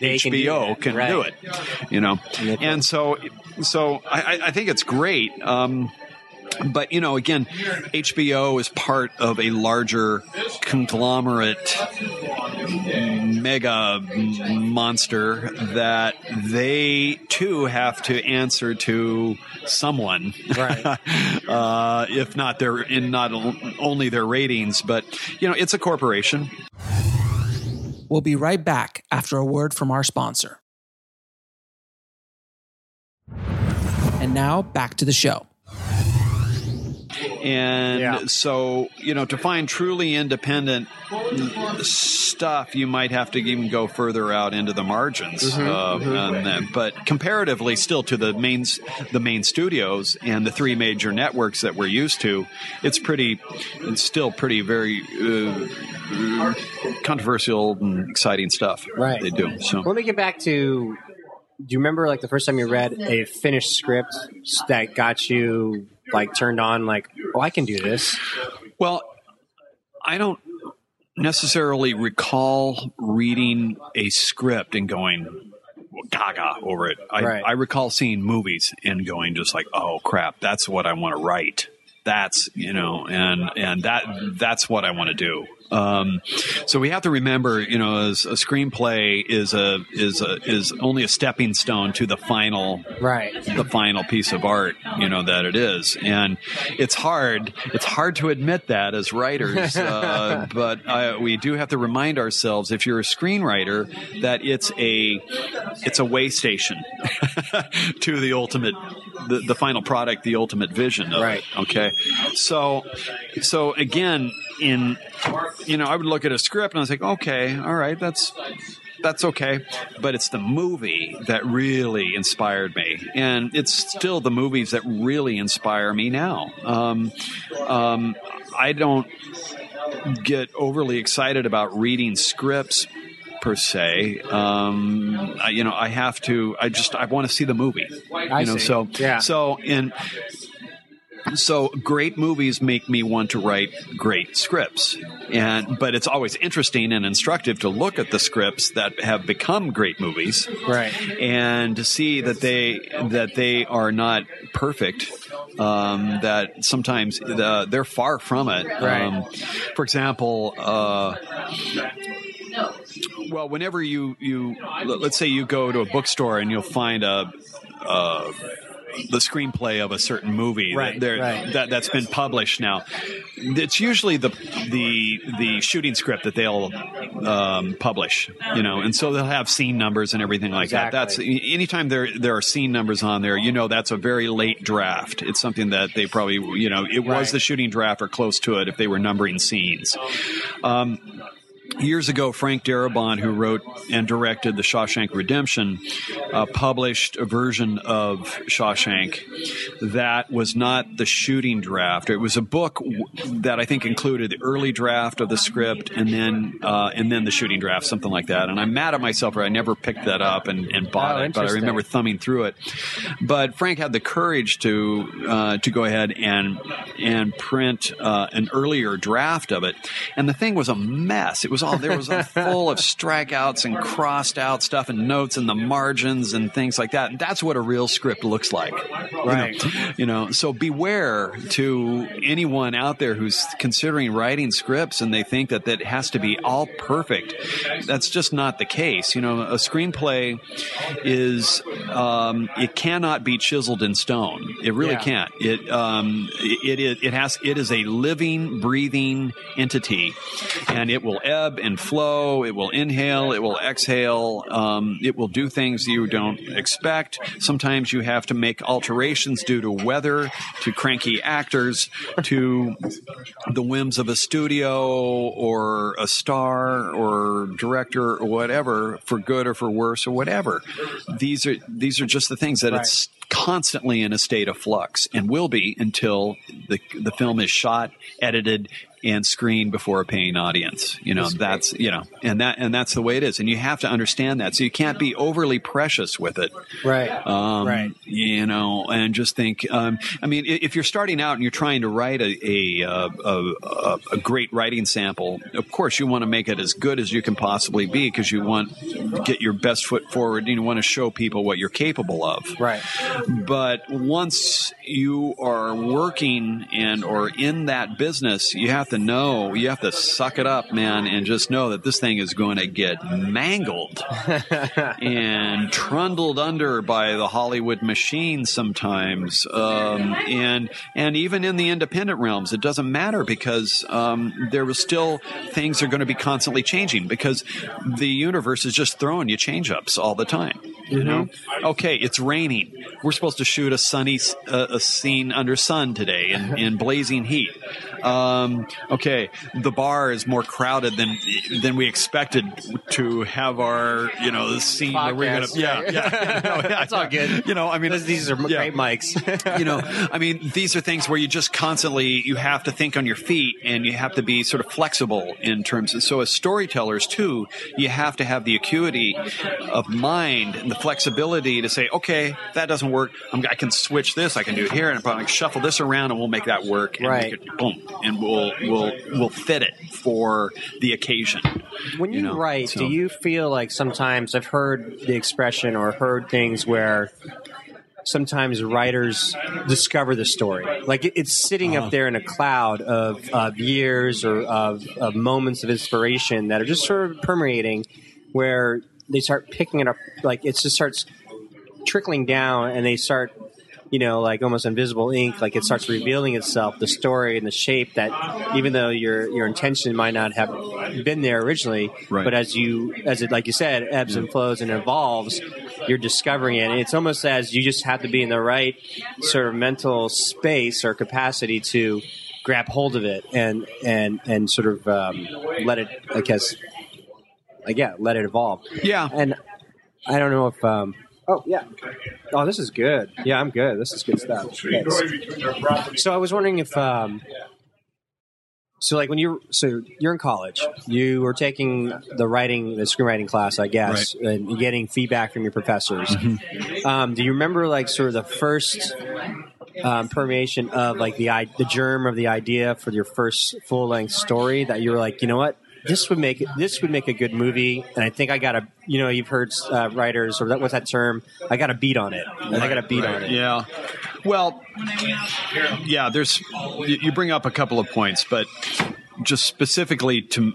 They can do HBO can right. do it. You know, And so so I, I- I think it's great. Um, but you know, again, HBO is part of a larger conglomerate, mega monster that they too have to answer to someone, Right. uh, if not their in not only their ratings, but you know, it's a corporation. We'll be right back after a word from our sponsor. And now back to the show. And Yeah. so, you know, to find truly independent stuff, you might have to even go further out into the margins. uh, and then- but comparatively, still to the main the main studios and the three major networks that we're used to, it's pretty. It's still pretty very uh, controversial and exciting stuff. Right. They do so. Let me get back to. Do you remember like the first time you read a finished script that got you like turned on? Like, oh, I can do this. Well, I don't necessarily recall reading a script and going gaga over it. I, Right. I recall seeing movies and going just like, oh crap, that's what I want to write. That's you know, and and that that's what I want to do. Um, so we have to remember, you know, as a screenplay is a is a is only a stepping stone to the final Right. the final piece of art you know that it is and it's hard it's hard to admit that as writers uh, but uh, we do have to remind ourselves if you're a screenwriter that it's a it's a way station to the ultimate the, the final product the ultimate vision of Right. it okay so so again in you know i would look at a script and i was like okay all right that's that's okay. But it's the movie that really inspired me, and it's still the movies that really inspire me now. Um, um, I don't get overly excited about reading scripts per se. Um, I, you know, I have to. I just I want to see the movie. I you know, see. so Yeah. so in so great movies make me want to write great scripts and but it's always interesting and instructive to look at the scripts that have become great movies Right. and to see that they that they are not perfect um, that sometimes the, they're far from it Right. um, for example uh, well whenever you you let- let's say you go to a bookstore and you'll find a, a the screenplay of a certain movie Right, that, there- right. that that's been published now. It's usually the the the shooting script that they'll um, publish, you know, and so they'll have scene numbers and everything like that. That's anytime there there are scene numbers on there, you know, that's a very late draft. It's something that they probably, you know, it Right. was the shooting draft or close to it if they were numbering scenes. Um, years ago, Frank Darabont, who wrote and directed The Shawshank Redemption, uh, published a version of Shawshank that was not the shooting draft. It was a book w- that I think included the early draft of the script and then uh, and then the shooting draft, something like that. And I'm mad at myself for I never picked that up and, and bought Oh, it, but I remember thumbing through it. But Frank had the courage to uh, to go ahead and and print uh, an earlier draft of it, and the thing was a mess. It was all there was a full of strikeouts and crossed out stuff and notes and the margins and things like that. And that's what a real script looks like, You know? Right. You know, so beware to anyone out there who's considering writing scripts and they think that that has to be all perfect. That's just not the case. You know, a screenplay is um, it cannot be chiseled in stone. It really Yeah. can't. It um, it, it it has it is a living, breathing entity, and it will ebb and flow. It will inhale. It will exhale. Um, it will do things you don't expect. Sometimes you have to make alterations due to weather, to cranky actors, to the whims of a studio or a star or director or whatever, for good or for worse or whatever. These are these are just the things that it's constantly in a state of flux and will be until the the film is shot, edited, and screen before a paying audience. You know, that's you know, and that and that's the way it is. And you have to understand that. So you can't be overly precious with it. Right. Um, Right. You know, and just think. Um, I mean, if you're starting out and you're trying to write a a, uh, a, a, a great writing sample, of course you want to make it as good as you can possibly be because you want to get your best foot forward. and You want to show people what you're capable of. Right. But once you are working and or in that business, you have to know, you have to suck it up, man, and just know that this thing is going to get mangled and trundled under by the Hollywood machine sometimes. Um, and and even in the independent realms, it doesn't matter because um, there was still things are going to be constantly changing because the universe is just throwing you change ups all the time. You know, okay, it's raining. We're supposed to shoot a sunny uh, a scene under sun today in, in blazing heat. Um, okay, the bar is more crowded than than we expected to have our you know the scene where we're gonna Podcast, yeah right. yeah, no, yeah That's all good. You know, I mean, These- These are yeah great mics. you know, I mean, these are things where you just constantly you have to think on your feet and you have to be sort of flexible in terms of. So as storytellers too, you have to have the acuity of mind and the flexibility to say, okay, that doesn't work. I'm, I can switch this. I can do it here, and I can shuffle this around, and we'll make that work. And Right. Make it, boom, and we'll we'll we'll fit it for the occasion. When you, You know, write, so- do you feel like sometimes I've heard the expression or heard things where sometimes writers discover the story, like it's sitting Uh-huh. up there in a cloud of, of years or of, of moments of inspiration that are just sort of permeating, where they start picking it up, like it just starts trickling down, and they start. You know, like almost invisible ink, like it starts revealing itself, the story and the shape that, even though your your intention might not have been there originally, Right. but as you as it like you said ebbs and flows and evolves you're discovering it and it's almost as you just have to be in the right sort of mental space or capacity to grab hold of it and and and sort of um, let it i guess like yeah let it evolve Yeah. and i don't know if um oh yeah. Oh this is good. Yeah i'm good. This is good stuff. Thanks. so i was wondering if um so like when you so you're in college, you were taking the writing, the screenwriting class, I guess, and getting feedback from your professors. Um, do you remember like sort of the first um, permeation of like the the germ of the idea for your first full length story that you were like, you know what, this would make this would make a good movie, and I think I got a you know you've heard uh, writers or that what's that term? I got a beat on it. And I got a beat on it. Yeah. Well, yeah, there's you you bring up a couple of points, but just specifically to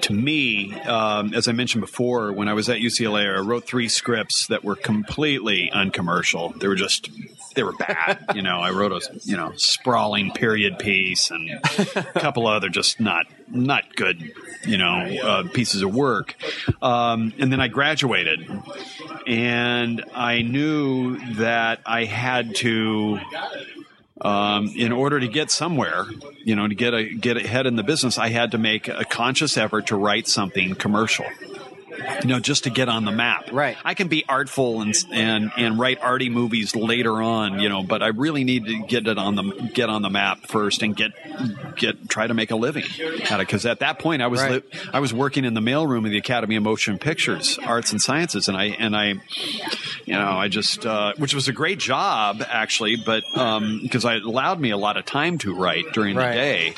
to me, um, as I mentioned before, when I was at UCLA, I wrote three scripts that were completely uncommercial. They were just they were bad. you know, I wrote a you know sprawling period piece and a couple other just not not good you know uh, pieces of work. Um, and then I graduated, and I knew that I had to um, in order to get somewhere, you know, to get a get ahead in the business, I had to make a conscious effort to write something commercial. You know, just to get on the map. Right. I can be artful and and and write arty movies later on, you know, but I really need to get it on the get on the map first and get get try to make a living at it. Because at that point, I was Right. li- I was working in the mailroom of the Academy of Motion Pictures, Arts and Sciences, and I and I you know, I just, uh, which was a great job actually, but because I it allowed me a lot of time to write during Right. the day.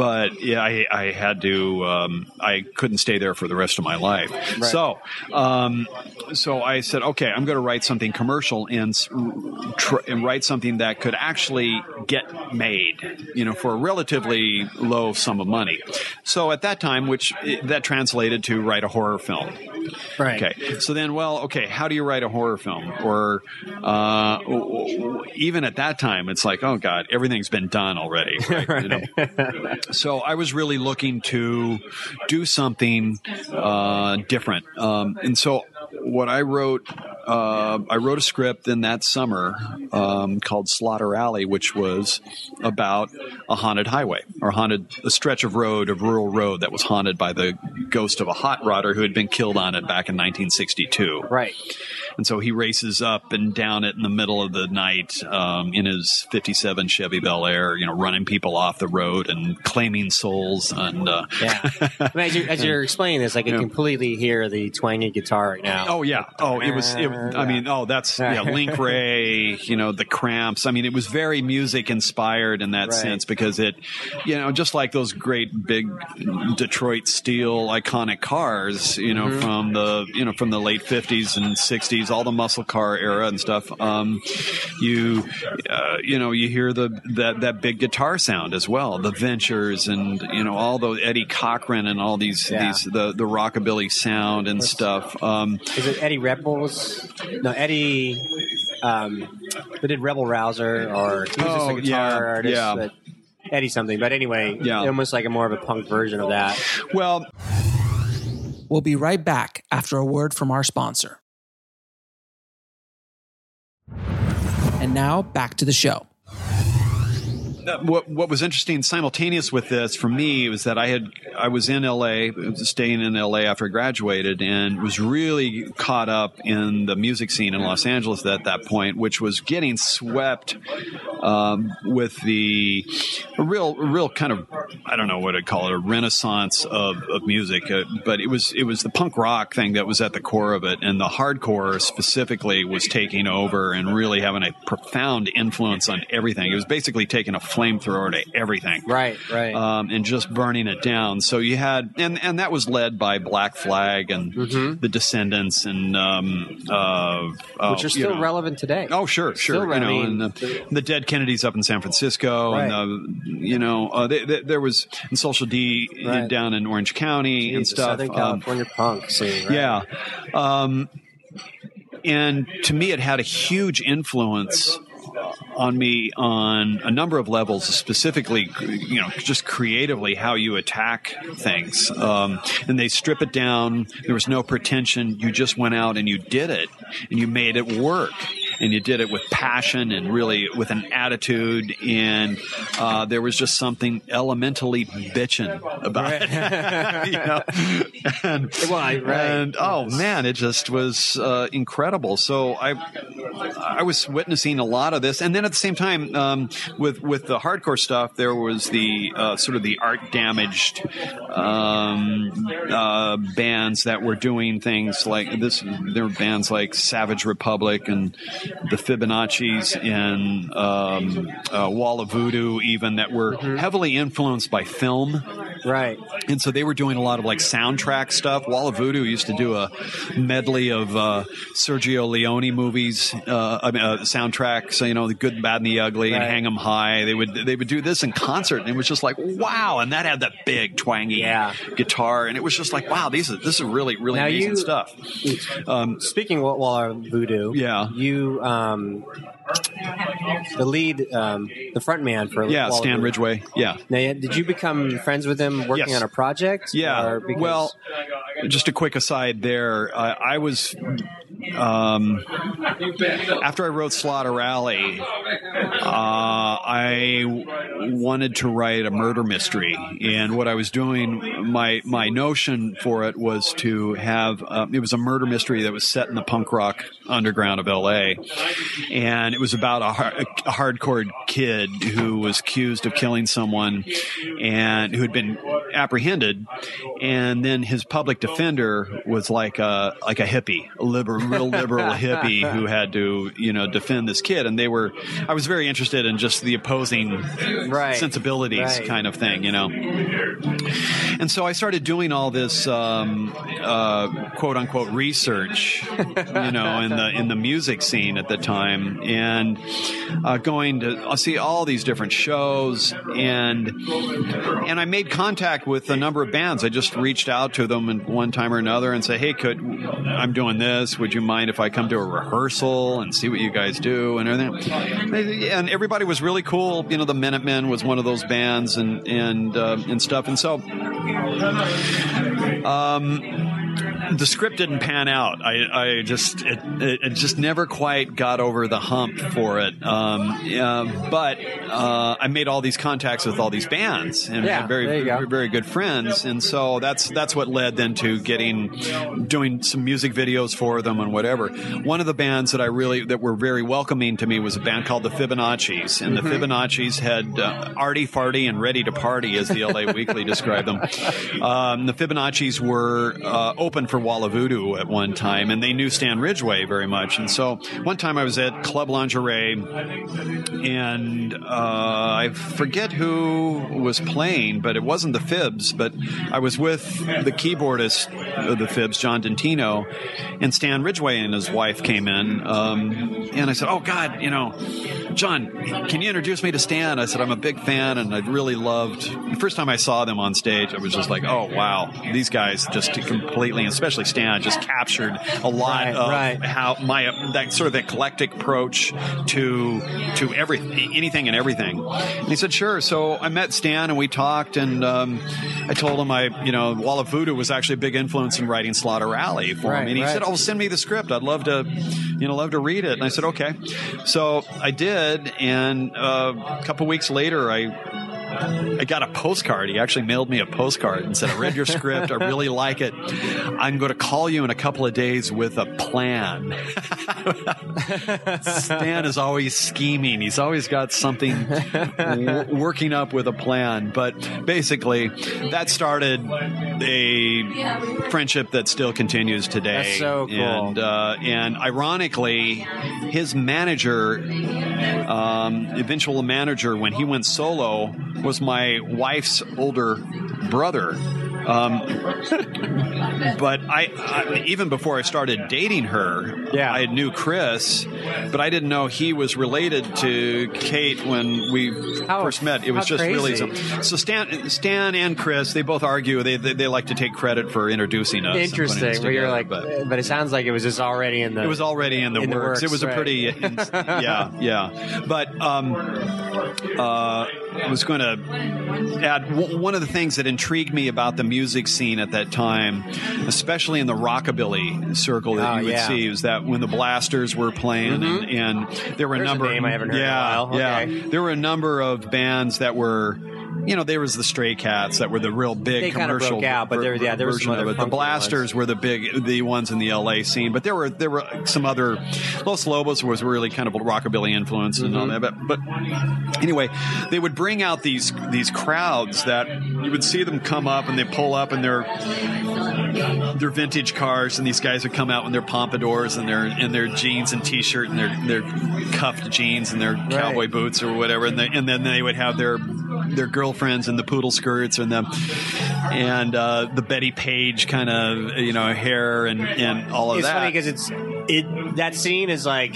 But yeah, I, I had to, um, I couldn't stay there for the rest of my life. So, um, so I said, okay, I'm going to write something commercial and, tr- and write something that could actually get made, you know, for a relatively low sum of money. So at that time, which that translated to write a horror film. Right. Okay. So then, well, okay, how do you write a horror film? Or uh, even at that time, it's like, oh God, everything's been done already. Right? You know? so I was really looking to do something uh, different. Um, and so what I wrote, uh, I wrote a script in that summer um, called Slaughter Alley, which was about a haunted highway or haunted a stretch of road, of rural road that was haunted by the ghost of a hot rodder who had been killed on it back in 1962. Right. And so he races up and down it in the middle of the night um, in his 57 Chevy Bel Air, you know, running people off the road and claiming souls. And uh, Yeah. I mean, as, you're, as you're explaining this, I can Yeah. completely hear the twangy guitar right now. Oh yeah. Oh, it was. It, I mean, oh, that's yeah. Link Wray. You know, the Cramps. I mean, it was very music inspired in that Right. sense because it, you know, just like those great big Detroit steel iconic cars. You know, Mm-hmm. from the you know from the late fifties and sixties, all the muscle car era and stuff. Um, you, uh, you know, you hear the that that big guitar sound as well. The Ventures and you know all those Eddie Cochran and all these Yeah. these the the rockabilly sound and stuff. Um, Is it Eddie Rebels? No, Eddie. Um, who did Rebel Rouser, or he was just Oh, a guitar yeah, artist. yeah. But Eddie something. But anyway, Yeah. almost like a more of a punk version of that. well, We'll be right back after a word from our sponsor. And now back to the show. What what was interesting simultaneous with this for me was that I had I was in LA, staying in LA after I graduated, and was really caught up in the music scene in Los Angeles at that point, which was getting swept um, with the a real a real kind of I don't know what I'd call it a renaissance of, of music, uh, but it was it was the punk rock thing that was at the core of it, and the hardcore specifically was taking over and really having a profound influence on everything. It was basically taking a flamethrower to everything, Right, right. um, and just burning it down. So you had, and and that was led by Black Flag and the Descendents and um, uh, uh, Mm-hmm. Which are you still know. relevant today. Oh, sure, sure. Still, you I know, and the, the Dead Kennedys up in San Francisco, Right. and the, you know, uh, they, they, there was and Social D Right. down in Orange County and Geez, the stuff. Southern Um, California punk scene. Right? yeah. Um, and to me, it had a huge influence on me on a number of levels, specifically, you know, just creatively how you attack things. Um, and they strip it down. There was no pretension. You just went out and you did it and you made it work. And you did it with passion and really with an attitude. And uh, there was just something elementally bitching about it. you know? and, Well, right. and oh man, it just was uh, incredible. So I, I was witnessing a lot of this, and then at the same time, um, with with the hardcore stuff, there was the uh, sort of the art damaged um, uh, bands that were doing things like this. There were bands like Savage Republic and the Fibonacci's and um, uh, Wall of Voodoo, even that were heavily influenced by film. Right. And so they were doing a lot of like soundtrack stuff. Wall of Voodoo used to do a medley of uh, Sergio Leone movies, uh, I mean, uh, soundtracks. So, you know, the Good, and Bad, and the Ugly, and Right. Hang 'Em High. They would they would do this in concert, and it was just like wow. And that had that big twangy Yeah. guitar, and it was just like wow. These are this is really really Now amazing you- stuff. Um, Speaking of Wall of Voodoo, Yeah. you um, the lead, um, the front man for yeah, Wall Stan. Ridgway. Yeah. Now, did you become friends with him working Yes. on a project? Yeah. Or because- Well, just a quick aside there. I, I was um, after I wrote Slaughter Alley. Uh, I wanted to write a murder mystery, and what I was doing, my my notion for it was to have uh, it was a murder mystery that was set in the punk rock underground of L.A. and it was about a, har- a hardcore kid who was accused of killing someone and who had been apprehended, and then his public defender was like a like a hippie, a liberal, real liberal hippie who had to you know defend this kid, and they were. I was very interested in just the opposing Right. sensibilities Right. kind of thing, you know. And so I started doing all this um, uh, quote unquote research, you know, in the in the music scene at the time, and uh, going to see all these different shows, and and I made contact with a number of bands. I just reached out to them and one time or another and say, "Hey, could I'm doing this? Would you mind if I come to a rehearsal and see what you guys do and everything?" And everybody was really cool. You know, the Minutemen was one of those bands and and uh, and stuff, and so. Um, the script didn't pan out. I, I just it, it, just never quite got over the hump for it. Um, yeah, but uh, I made all these contacts with all these bands and Yeah, very there you go. very, very good friends, and so that's that's what led then to getting doing some music videos for them and whatever. One of the bands that I really that were very welcoming to me was a band called the Fibonacci's, and the Fibonacci's had uh, arty farty and ready to party, as the LA Weekly described them. Um, the Fibonacci's were uh, open for Wall of Voodoo at one time, and they knew Stan Ridgway very much. And so one time I was at Club Lingerie, and uh, I forget who was playing, but it wasn't the Fibs, but I was with the keyboardist of the Fibs, John Dentino, and Stan Ridgway and his wife came in, um, and I said, "Oh God, you know." John, can you introduce me to Stan? I said, I'm a big fan and I really loved the first time I saw them on stage, I was just like, oh wow, these guys just completely, especially Stan, just captured a lot Right, of right. how my that sort of eclectic approach to to everything, anything and everything. And he said, sure. So I met Stan and we talked, and um, I told him I, you know, Wall of Voodoo was actually a big influence in writing Slaughter Alley for Right, him, and he said, oh, send me the script. I'd love to, you know, love to read it. And I said, okay. So I did, and uh, a couple weeks later, I I got a postcard. He actually mailed me a postcard and said, I read your script. I really like it. I'm going to call you in a couple of days with a plan. Stan is always scheming. He's always got something w- working up with a plan. But basically, that started a friendship that still continues today. That's so cool. And, uh, and ironically, his manager, um, eventual manager, when he went solo, was my wife's older brother. Um, but I, I, even before I started dating her, Yeah. I knew Chris, but I didn't know he was related to Kate when we How- first met. It was just really crazy. some, so. Stan, Stan and Chris, they both argue they, they they like to take credit for introducing us. Interesting. Where you're like, but- but, it sounds like it was just already in the. it was already in the, in the works. It works, was a pretty, in- yeah, yeah. But um, uh, I was going to add w- one of the things that intrigued me about the music scene at that time, especially in the rockabilly circle that Oh, you would yeah. see, was that when the Blasters were playing, and, mm-hmm. and there were There's a a number. name I haven't heard in a yeah, while. yeah. There were a number of bands that were. You know, there was the Stray Cats that were the real big They commercial broke out, but there- yeah, there was some other of it. The Blasters ones. were the big the ones in the LA scene, but there were there were some other Los Lobos was really kind of a rockabilly influence and all mm-hmm. that. But, but anyway, they would bring out these these crowds that you would see them come up and they pull up and they're their vintage cars, and these guys would come out in their pompadours and their in their jeans and t-shirt and their their cuffed jeans and their cowboy boots or whatever, and, they, and then they would have their their girlfriends in the poodle skirts and them and uh, the Bettie Page kind of you know hair and and all of It's that. funny because it's it that scene is like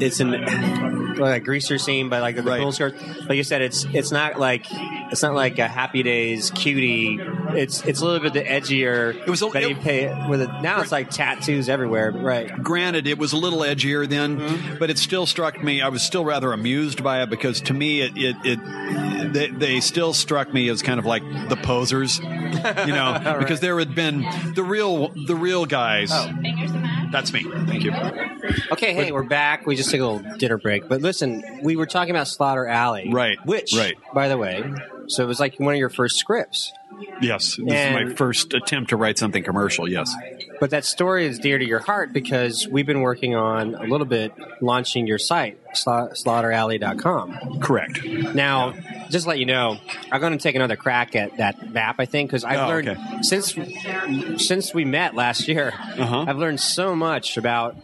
it's an like a greaser scene, but like the Right. pool skirt. Like you said, it's it's not like it's not like a Happy Days cutie. It's it's a little bit the edgier. It was a- Betty it- Page with it. Now it's like tattoos everywhere. Right. Granted, it was a little edgier then, Mm-hmm. but it still struck me. I was still rather amused by it because to me, it it, it they, they still struck me as kind of like the posers, you know, because there had been the real the real guys. Oh. That's me. Thank you. Okay, hey, we're back. We just took a little dinner break, but listen, we were talking about Slaughter Alley, Right, Which, right. by the way, so it was like one of your first scripts. Yes, this is my And- first attempt to write something commercial. Yes. But that story is dear to your heart because we've been working on a little bit launching your site, sla- slaughteralley.com. Correct. Now, just let you know, I'm going to take another crack at that map, I think, because I've Oh, learned okay. since since we met last year, Uh-huh. I've learned so much about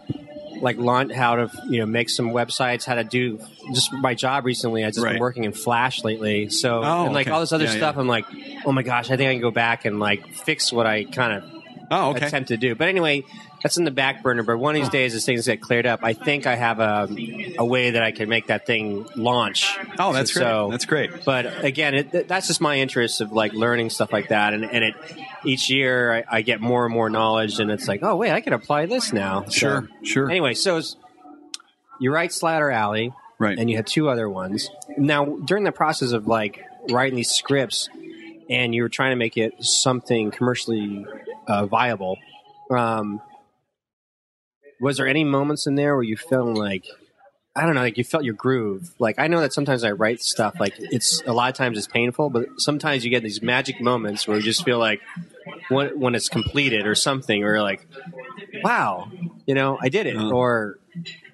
like launch, how to you know make some websites, how to do just my job recently. I've just Right. been working in Flash lately, so Oh, and like okay. all this other Yeah, stuff. yeah. I'm like, oh my gosh, I think I can go back and like fix what I kind of Oh, okay. attempt to do. But anyway, that's in the back burner. But one of these days, as things get cleared up, I think I have a a way that I can make that thing launch. Oh, that's great. So- That's great. But again, it, that's just my interest of like learning stuff like that, and, and it each year I, I get more and more knowledge, and it's like, oh wait, I can apply this now. So- Sure, sure. Anyway, so you write Slaughter Alley, Right. And you had two other ones. Now, during the process of like writing these scripts, and you were trying to make it something commercially uh, viable, um, was there any moments in there where you felt like I don't know, like you felt your groove. Like I know that sometimes I write stuff like it's a lot of times it's painful, but sometimes you get these magic moments where you just feel like when when it's completed or something, or like, wow, you know, I did it, or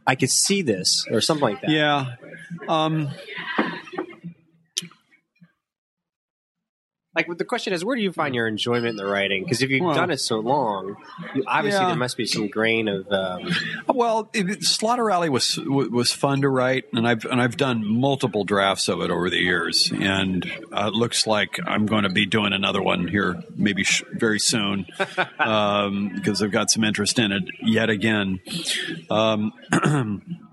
I could see this, or something like that. Yeah. Um, Like the question is, where do you find your enjoyment in the writing? Because if you've Well- done it so long, you, obviously Yeah. there must be some grain of. Um, well, it, Slaughter Alley was was fun to write, and I've and I've done multiple drafts of it over the years, and uh, it looks like I'm going to be doing another one here, maybe sh- very soon, um, because I've got some interest in it yet again. Um,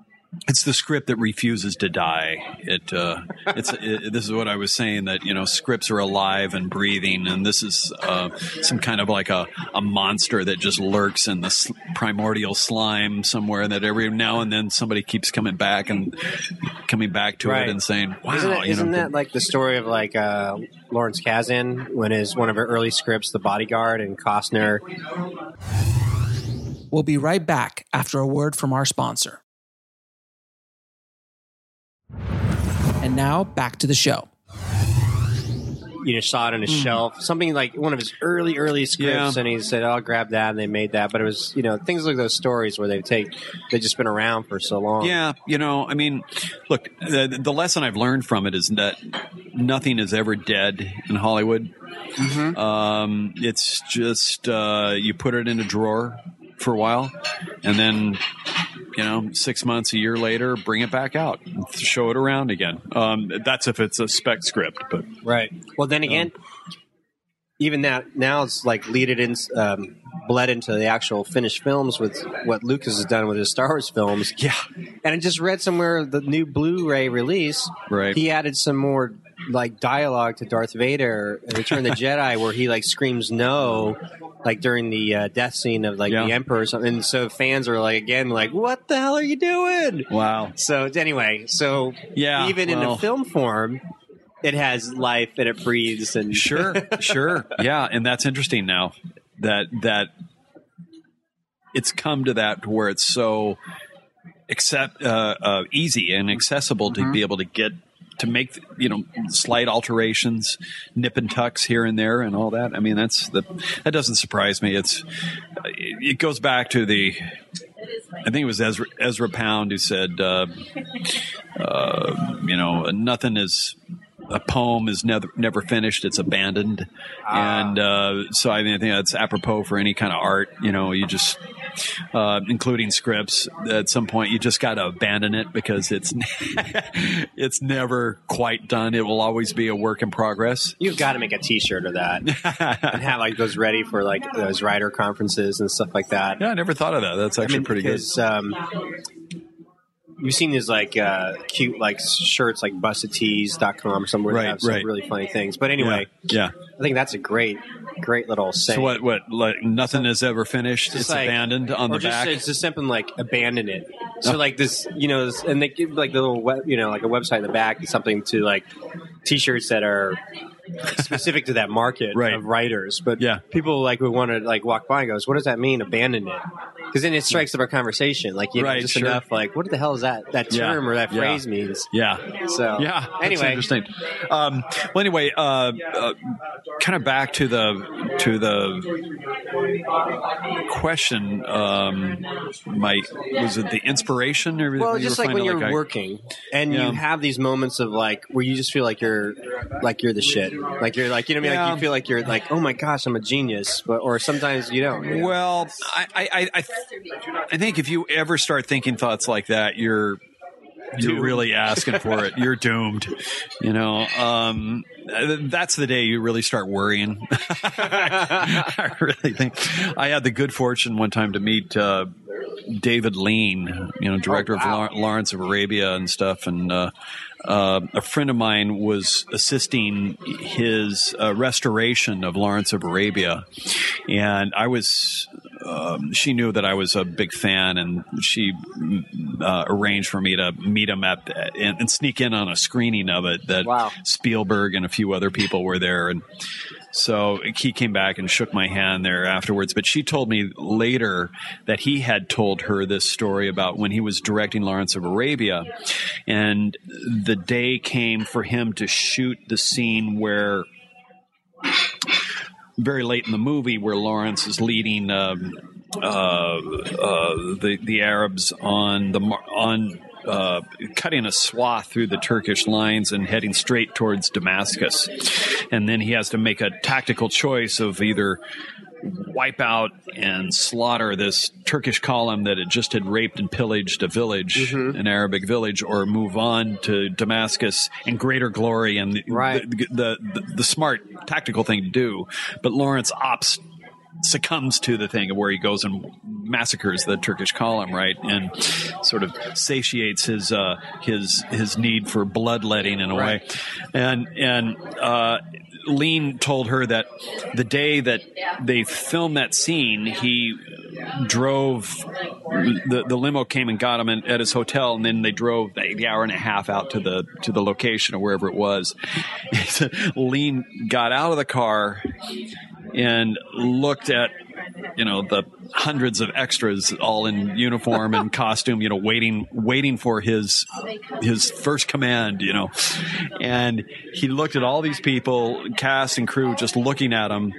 it's the script that refuses to die. It, uh, it's it, this is what I was saying that you know scripts are alive and breathing, and this is uh, some kind of like a, a monster that just lurks in the s- primordial slime somewhere. That every now and then somebody keeps coming back and coming back to Right. it and saying, "Wow, isn't that, you isn't know." that like the story of like uh, Lawrence Kasdan when his one of her early scripts, The Bodyguard, and Costner? We'll be right back after a word from our sponsor. And now back to the show. You know, saw it on his shelf, something like one of his early, early scripts. Yeah. and he said, "I'll grab that," and they made that. But it was, you know, things like those stories where they take, they've just been around for so long. Yeah, you know, I mean, look, the, the lesson I've learned from it is that nothing is ever dead in Hollywood. Um, it's just uh, you put it in a drawer for a while, and then you know, six months, a year later, bring it back out, show it around again. Um, that's if it's a spec script, but Right. Well, then again, even that now it's like leaded in, um, bled into the actual finished films with what Lucas has done with his Star Wars films. yeah, And I just read somewhere the new Blu-ray release. Right. He added some more like dialogue to Darth Vader, in Return of the Jedi, where he like screams no, like during the uh, death scene of like Yeah. the Emperor or something. And so fans are like again like, what the hell are you doing? wow, So anyway, so Yeah, even in well- a film form, it has life and it breathes and sure, sure, yeah, and that's interesting now that that it's come to that to where it's so accept uh, uh, easy and accessible to be able to get to make you know slight alterations, nip and tucks here and there, and all that. I mean, that's the that doesn't surprise me. It's it goes back to the. I think it was Ezra, Ezra Pound who said, uh, uh, you know, nothing is a poem is never never finished; it's abandoned. And uh, so I, mean, I think that's apropos for any kind of art. You know, you just, uh, including scripts, at some point you just got to abandon it because it's it's never quite done. It will always be a work in progress. You've got to make a T-shirt of that and have like those ready for like those writer conferences and stuff like that. Yeah, I never thought of that. That's I actually mean, pretty good. Um, you've seen these like uh, cute like shirts like bustedtees.com or somewhere Right, that have some right. really funny things. But anyway, yeah. I think that's a great, great little saying. So what? What? Like nothing is ever finished. It's like- abandoned on the just, back. It's just something like abandon it. So like this, you know, this, and they give like the little, web, you know, like a website in the back, something to like t-shirts that are specific to that market Right. of writers. But Yeah. people like who want to like walk by and goes, what does that mean? Abandon it. Because then it strikes up our conversation. Like, you know, Right, just sure. enough like, what the hell is that, that Yeah. term or that Yeah. phrase means? yeah. So Yeah. that's anyway, interesting. Um, well, anyway, uh, uh, kind of back to the to the question. Um, my was it the inspiration or Well, just like when you're I- working and Yeah. you have these moments of like where you just feel like you're like you're the shit. Like you're like you know what I mean? Yeah. Like you feel like you're like, oh my gosh, I'm a genius. But or sometimes you don't. you know? Well, I, I, I, I think if you ever start thinking thoughts like that, you're you're really asking for it. You're doomed. You know, um, that's the day you really start worrying. I really think I had the good fortune one time to meet uh, David Lean, you know, director Oh, wow. of Law- Lawrence of Arabia and stuff, and uh, uh, a friend of mine was assisting his uh, restoration of Lawrence of Arabia, and I was. Um, she knew that I was a big fan, and she mm, uh, arranged for me to meet him at and, and sneak in on a screening of it. That Wow. Spielberg and a few other people were there, and so he came back and shook my hand there afterwards. But she told me later that he had told her this story about when he was directing Lawrence of Arabia. And the day came for him to shoot the scene where. Very late in the movie, where Lawrence is leading um, uh, uh, the the Arabs on the on uh, cutting a swath through the Turkish lines and heading straight towards Damascus. And then he has to make a tactical choice of either wipe out and slaughter this Turkish column that had just had raped and pillaged a village, an Arabic village, or move on to Damascus in greater glory and Right. the, the, the, the smart tactical thing to do. But Lawrence opts succumbs to the thing of where he goes and massacres the Turkish column, right, and sort of satiates his uh, his his need for bloodletting in a way, and and. Uh, Lean told her that the day that they filmed that scene, he drove the the limo came and got him in, at his hotel, and then they drove the, the hour and a half out to the to the location or wherever it was. Lean got out of the car and looked at you know the hundreds of extras all in uniform and costume you know waiting waiting for his his first command you know. And he looked at all these people cast and crew just looking at him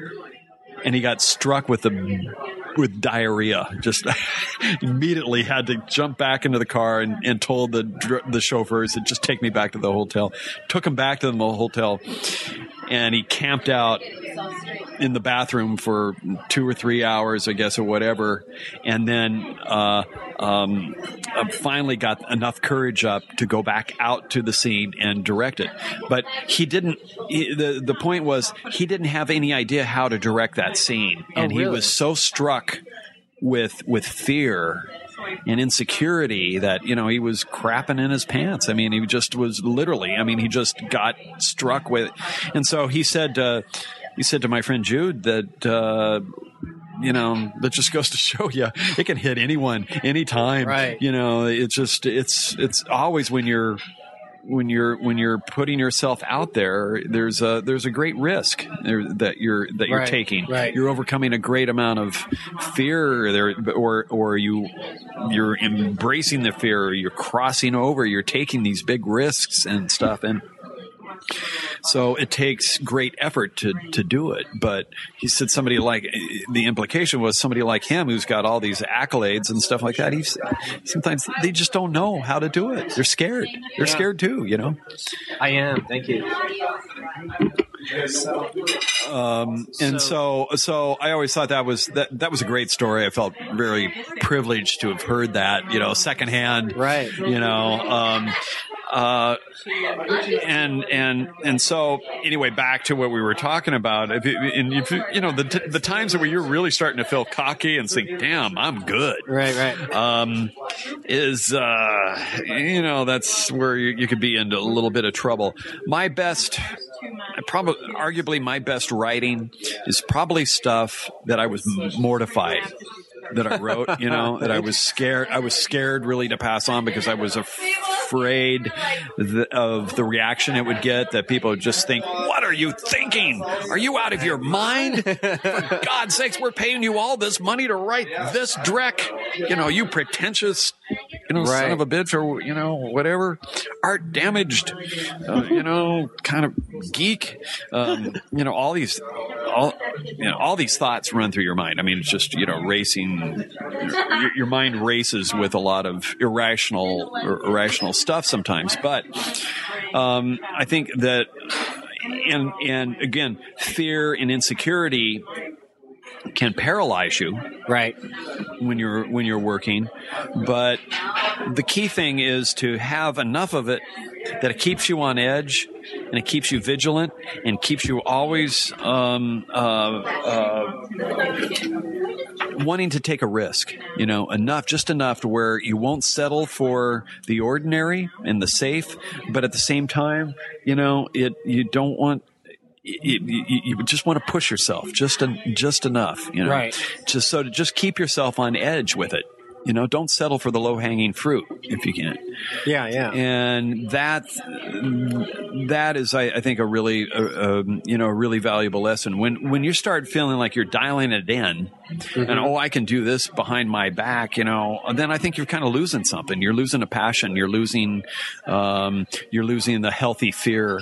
and he got struck with the with diarrhea. Just immediately had to jump back into the car and, and told the the chauffeurs to just take me back to the hotel. Took him back to the hotel and he camped out in the bathroom for two or three hours, I guess, or whatever, and then uh, um, uh, finally got enough courage up to go back out to the scene and direct it. But he didn't. He, the The point was he didn't have any idea how to direct that scene, and he really? was so struck with with fear and insecurity that you know he was crapping in his pants. I mean, he just was literally. I mean, he just got struck with, and so he said. Uh, he said to my friend Jude that. Uh, you know, that just goes to show you it can hit anyone anytime. Right. You know, it's just it's it's always when you're when you're when you're putting yourself out there, there's a there's a great risk there that you're that you're Right, taking. right. You're overcoming a great amount of fear there, or or you you're embracing the fear, or you're crossing over, you're taking these big risks and stuff, and so it takes great effort to to do it. But he said somebody like the implication was somebody like him who's got all these accolades and stuff like that. He's sometimes they just don't know how to do it. They're scared. They're Yeah. scared too. You know. I am. Thank you. Um, and so, so I always thought that was that that was a great story. I felt very privileged to have heard that, you know, secondhand. Right. You know, um, uh, and and and so anyway, back to what we were talking about. If you, and if you, you know the t- the times where you're really starting to feel cocky and think, "Damn, I'm good." Right, right. um, is uh, you know that's where you, you could be into a little bit of trouble. My best, probably arguably my best writing is probably stuff that I was mortified that I wrote. You know that I was scared. I was scared really to pass on because I was afraid th- of the reaction it would get. That people would just think, "What are you thinking? Are you out of your mind? For God's sakes, we're paying you all this money to write this dreck. You know, you pretentious, you know, son of a bitch, or you know, whatever, art damaged, uh, you know, kind of geek. Um, you know, all these, all you know, all these thoughts run through your mind. I mean, it's just you know, racing. Your, your mind races with a lot of irrational, ir- irrational stuff sometimes, but um, I think that and and again fear and insecurity can paralyze you Right. when you're when you're working but the key thing is to have enough of it that it keeps you on edge and it keeps you vigilant and keeps you always um, uh, uh, wanting to take a risk you know enough just enough to where you won't settle for the ordinary and the safe but at the same time you know it you don't want you, you, you just want to push yourself just en- just enough, you know, Right. just so to just keep yourself on edge with it. You know, don't settle for the low hanging fruit if you can. Yeah, yeah. And that that is, I, I think, a really uh, um, you know a really valuable lesson. When when you start feeling like you're dialing it in, and oh, I can do this behind my back, you know, then I think you're kind of losing something. You're losing a passion. You're losing um, you're losing the healthy fear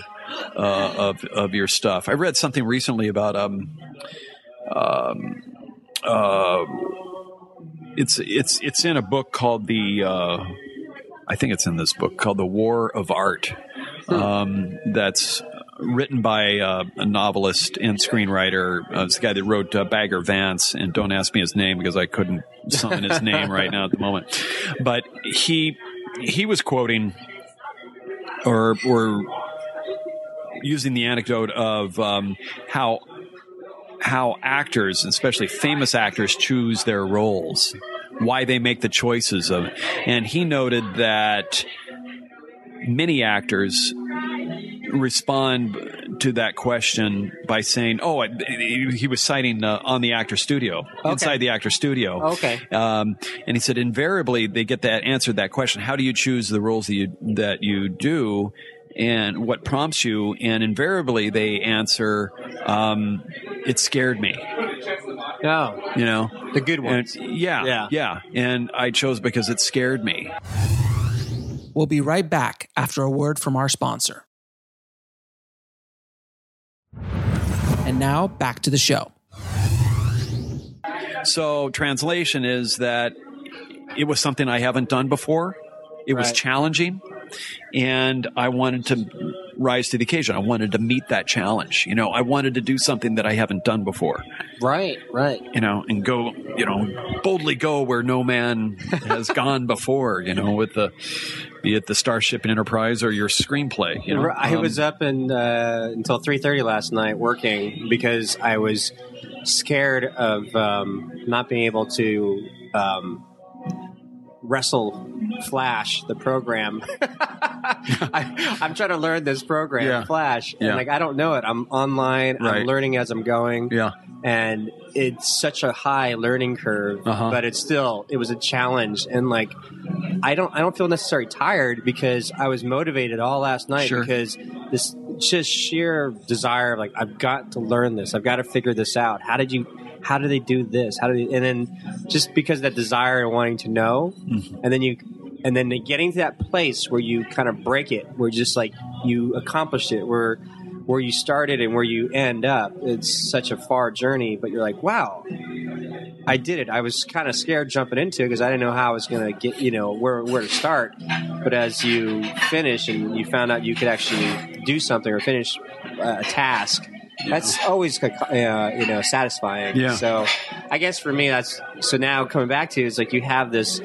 uh, of of your stuff. I read something recently about um, um, uh, it's it's it's in a book called the uh, I think it's in this book called The War of Art. Um, that's written by uh, a novelist and screenwriter. Uh, it's the guy that wrote uh, Bagger Vance, and don't ask me his name because I couldn't summon his name right now at the moment. But he he was quoting or or using the anecdote of um, how how actors, especially famous actors, choose their roles, why they make the choices of, and he noted that many actors respond to that question by saying, "Oh, he was citing uh, on the actor studio, inside the actor studio." Okay. Um, and he said, invariably, they get that answered that question: How do you choose the roles that you that you do? And what prompts you? And invariably, they answer, um, "It scared me." No, You know, the good and ones. yeah, Yeah. yeah. And I chose because it scared me. We'll be right back after a word from our sponsor. And now back to the show. So, translation is that it was something I haven't done before. It was challenging, and I wanted to rise to the occasion. I wanted to meet that challenge. You know, I wanted to do something that I haven't done before. Right, right. You know, and go, you know, boldly go where no man has gone before. You know, with the be it the Starship and Enterprise or your screenplay. You know, I Um, was up and uh, until three thirty last night working because I was scared of um, not being able to um, wrestle Flash, the program. I, I'm trying to learn this program, Yeah. Flash, and Yeah. like I don't know it. I'm online. Right. I'm learning as I'm going. Yeah. and it's such a high learning curve Uh-huh. but it's still it was a challenge and like i don't i don't feel necessarily tired because i was motivated all last night Sure. because this just sheer desire of like i've got to learn this i've got to figure this out how did you how do they do this? How do they and then just because of that desire and wanting to know Mm-hmm. and then you and then getting to that place where you kind of break it where just like you accomplished it where where you started and where you end up it's such a far journey but you're like wow i did it. I was kind of scared jumping into it because i didn't know how i was going to get you know where, where to start. But as you finish and you found out you could actually do something or finish a task that's always uh, you know satisfying Yeah. so i guess for me that's so now coming back to is like you have this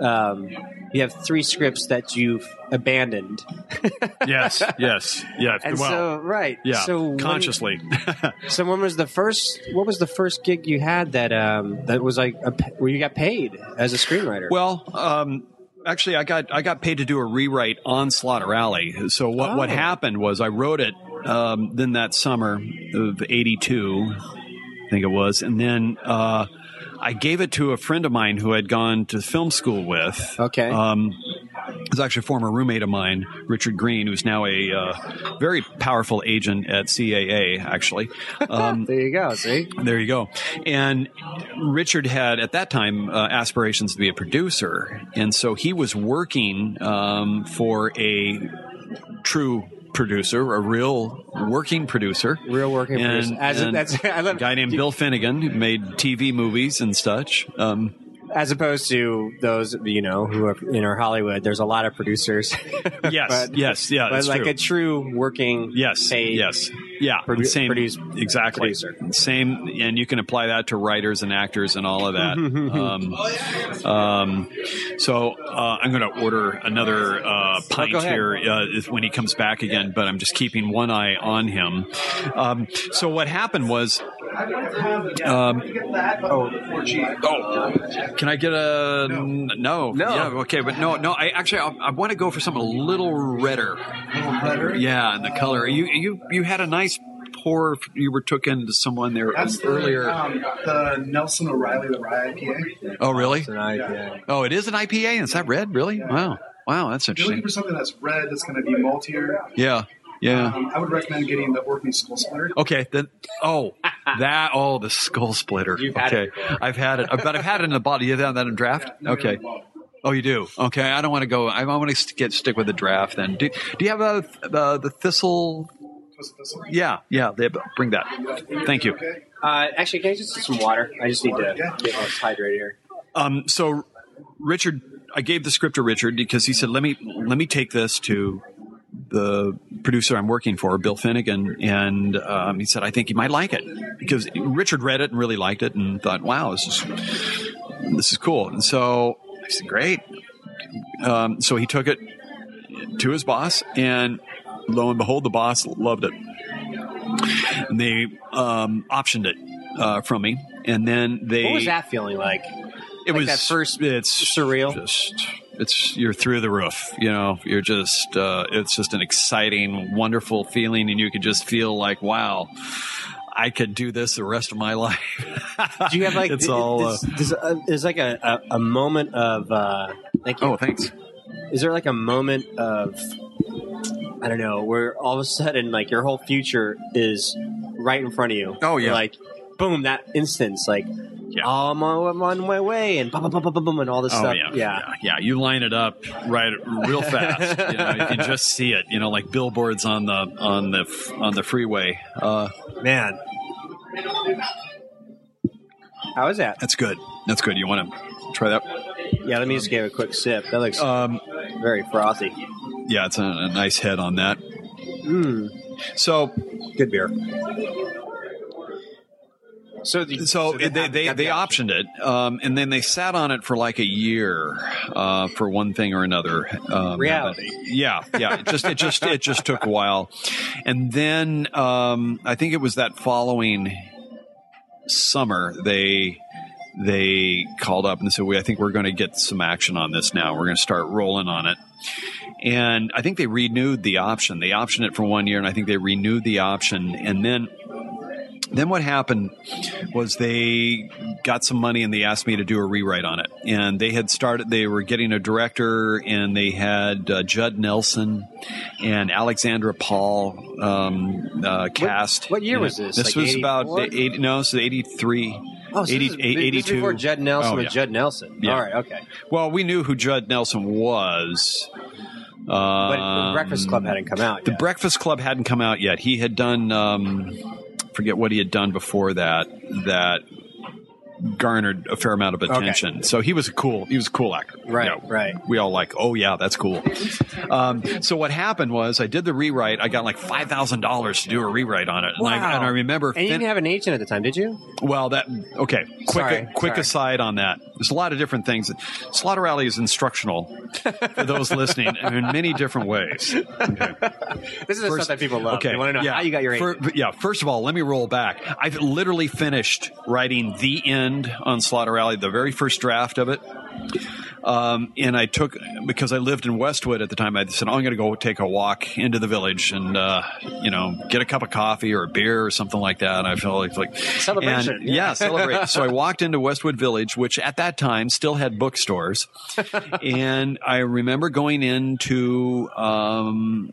um, you have three scripts that you've abandoned yes, yes, yes. and well, so right yeah, so when- consciously. so when was the first? What was the first gig you had that um that was like a, where you got paid as a screenwriter? Well, um, actually, I got I got paid to do a rewrite on Slaughter Alley. So what what Oh. happened was I wrote it um, then that summer of '82, I think it was, and then uh, I gave it to a friend of mine who had gone to film school with. Okay. Um, it was actually a former roommate of mine, Richard Green, who's now a uh, very powerful agent at CAA. Actually, um, there you go. See, there you go. And Richard had at that time uh, aspirations to be a producer, and so he was working um, for a true producer, a real working producer. real working And, producer. As and that's I a love guy named Bill Finnegan who made TV movies and such. Um, as opposed to those you know who are in our Hollywood. There's a lot of producers. yes, But- yes, yeah, but like true. a true working. Yes, paid yes, Yeah, Produ- same, produce- exactly. producer. Same, and you can apply that to writers and actors and all of that. um, um, so uh, I'm going to order another uh, pint ahead. here uh, when he comes back again, but I'm just keeping one eye on him. Um, so what happened was. Um, oh, can I get a no? No, Yeah, okay, but no, no. I actually I, I want to go for something a little redder. Yeah, and the color. You you you had a nice pour. You were took into someone there That's the, earlier. Um, the Nelson O'Reilly, the rye IPA. oh, really? It's an IPA. Oh, it is an IPA. Is that red? Really? Wow, wow, that's If you're looking interesting. for something that's red, that's going to be maltier, Yeah, yeah. um, I would recommend getting the Orkney Skull Splitter. Okay, then. Oh, that. Oh, the skull splitter. You've had okay, it. I've had it, but I've had it in the bottle. You have that in draft? Okay. Oh, you do. Okay, I don't want to go. I want to get stick with the draft. Then, do, do you have a the, the thistle? Yeah, yeah. They bring that. Thank you. Uh, actually, can I just get some water? I just need to get us hydrated here. Um, so, Richard, I gave the script to Richard because he said, "Let me let me take this to the producer I'm working for, Bill Finnegan," and um, he said, "I think he might like it because Richard read it and really liked it and thought, wow, this is this is cool." And so I said, "Great." Um, so he took it to his boss, and lo and behold, the boss loved it. And they um, optioned it uh, from me, and then they What was that feeling like? it Like was that first it's surreal? just it's you're through the roof you know you're just uh, it's just an exciting wonderful feeling and you could just feel like wow i could do this the rest of my life Do you have like it's all uh, uh, there's like a, a, a moment of uh, thank you. oh thanks Is there like a moment of I don't know where all of a sudden like your whole future is right in front of you? Oh, yeah. like boom that instance like Yeah. I'm, on, I'm on my way and bum, bum, bum, bum, bum, bum, and all this Oh stuff. yeah, yeah. yeah, yeah. You line it up right, real fast. you, know, you can just see it. You know, like billboards on the on the on the freeway. Uh, man. How is that? that's good. That's good. You want to try that? Yeah, let me just give it a quick sip. That looks Um, very frothy. Yeah, it's a, a nice head on that. Mm, So good beer. So, the, so they they they, they option. optioned it, um, and then they sat on it for like a year uh, for one thing or another. Um, Reality. Yeah, yeah. It just it just it just took a while, and then um, I think it was that following summer they they called up and said, "We I think we're going to get some action on this now. We're going to start rolling on it." And I think they renewed the option. They optioned it for one year, and I think they renewed the option, and then then what happened was they got some money and they asked me to do a rewrite on it. And they had started, they were getting a director and they had uh, Judd Nelson and Alexandra Paul um, uh, cast. what year in was this? This Like was about 84? 80, no, this is 83. Oh, so 80 this is, this is 82. before Judd Nelson Oh, was yeah. Judd Nelson. Yeah. All right, okay. Well, we knew who Judd Nelson was. But Um, the Breakfast Club hadn't come out The yet. Breakfast Club hadn't come out yet. He had done, um, forget what he had done before that. That garnered a fair amount of attention. So he was a cool. He was a cool actor. Right, You know, right. We all like, oh yeah, that's cool. Um, so what happened was, I did the rewrite. I got like five thousand dollars to do a rewrite on it, and, I, Wow. and I remember. and you didn't have an agent at the time, did you? well, that okay. Quick, Sorry, quick sorry. aside on that. There's a lot of different things. Slaughter Alley is instructional for those listening in many different ways. Okay. This is the stuff that people love. Okay. They want to know yeah. how you got your agent. Fir- yeah. First of all, let me roll back. I've literally finished writing the end on Slaughter Alley, the very first draft of it. Um, and I took because I lived in Westwood at the time. I said, "Oh, I'm going to go take a walk into the village and uh, you know get a cup of coffee or a beer or something like that." And I felt like, like Celebration, and- yeah. yeah, celebrate. so I walked into Westwood Village, which at that time still had bookstores, and I remember going into um,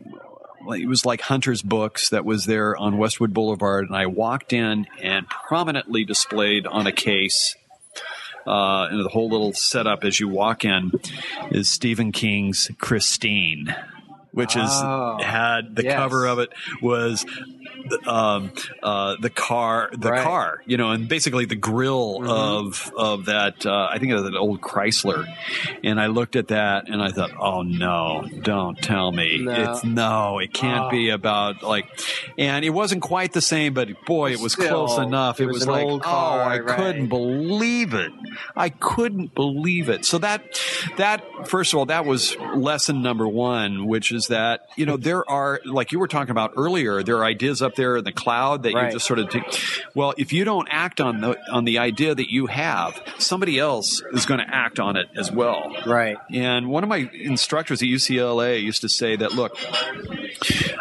it was like Hunter's Books that was there on Westwood Boulevard, and I walked in and prominently displayed on a case. Uh, and the whole little setup as you walk in is Stephen King's Christine, which Oh, is had the yes. cover of it was um, uh, the car, the Right. car, you know, and basically the grill of of that. Uh, I think it was an old Chrysler, and I looked at that and I thought, oh no, don't tell me No. it's no, it can't Oh. be about like, and it wasn't quite the same, but boy, it was Still, close enough. it It, was was, like, old oh, car, I right. couldn't believe it. I couldn't believe it. So that that first of all, that was lesson number one, which is that you know there are like you were talking about earlier, there are ideas up there in the cloud that Right. you just sort of take. Well, if you don't act on the on the idea that you have, somebody else is going to act on it as well. Right. And one of my instructors at UCLA used to say that, look,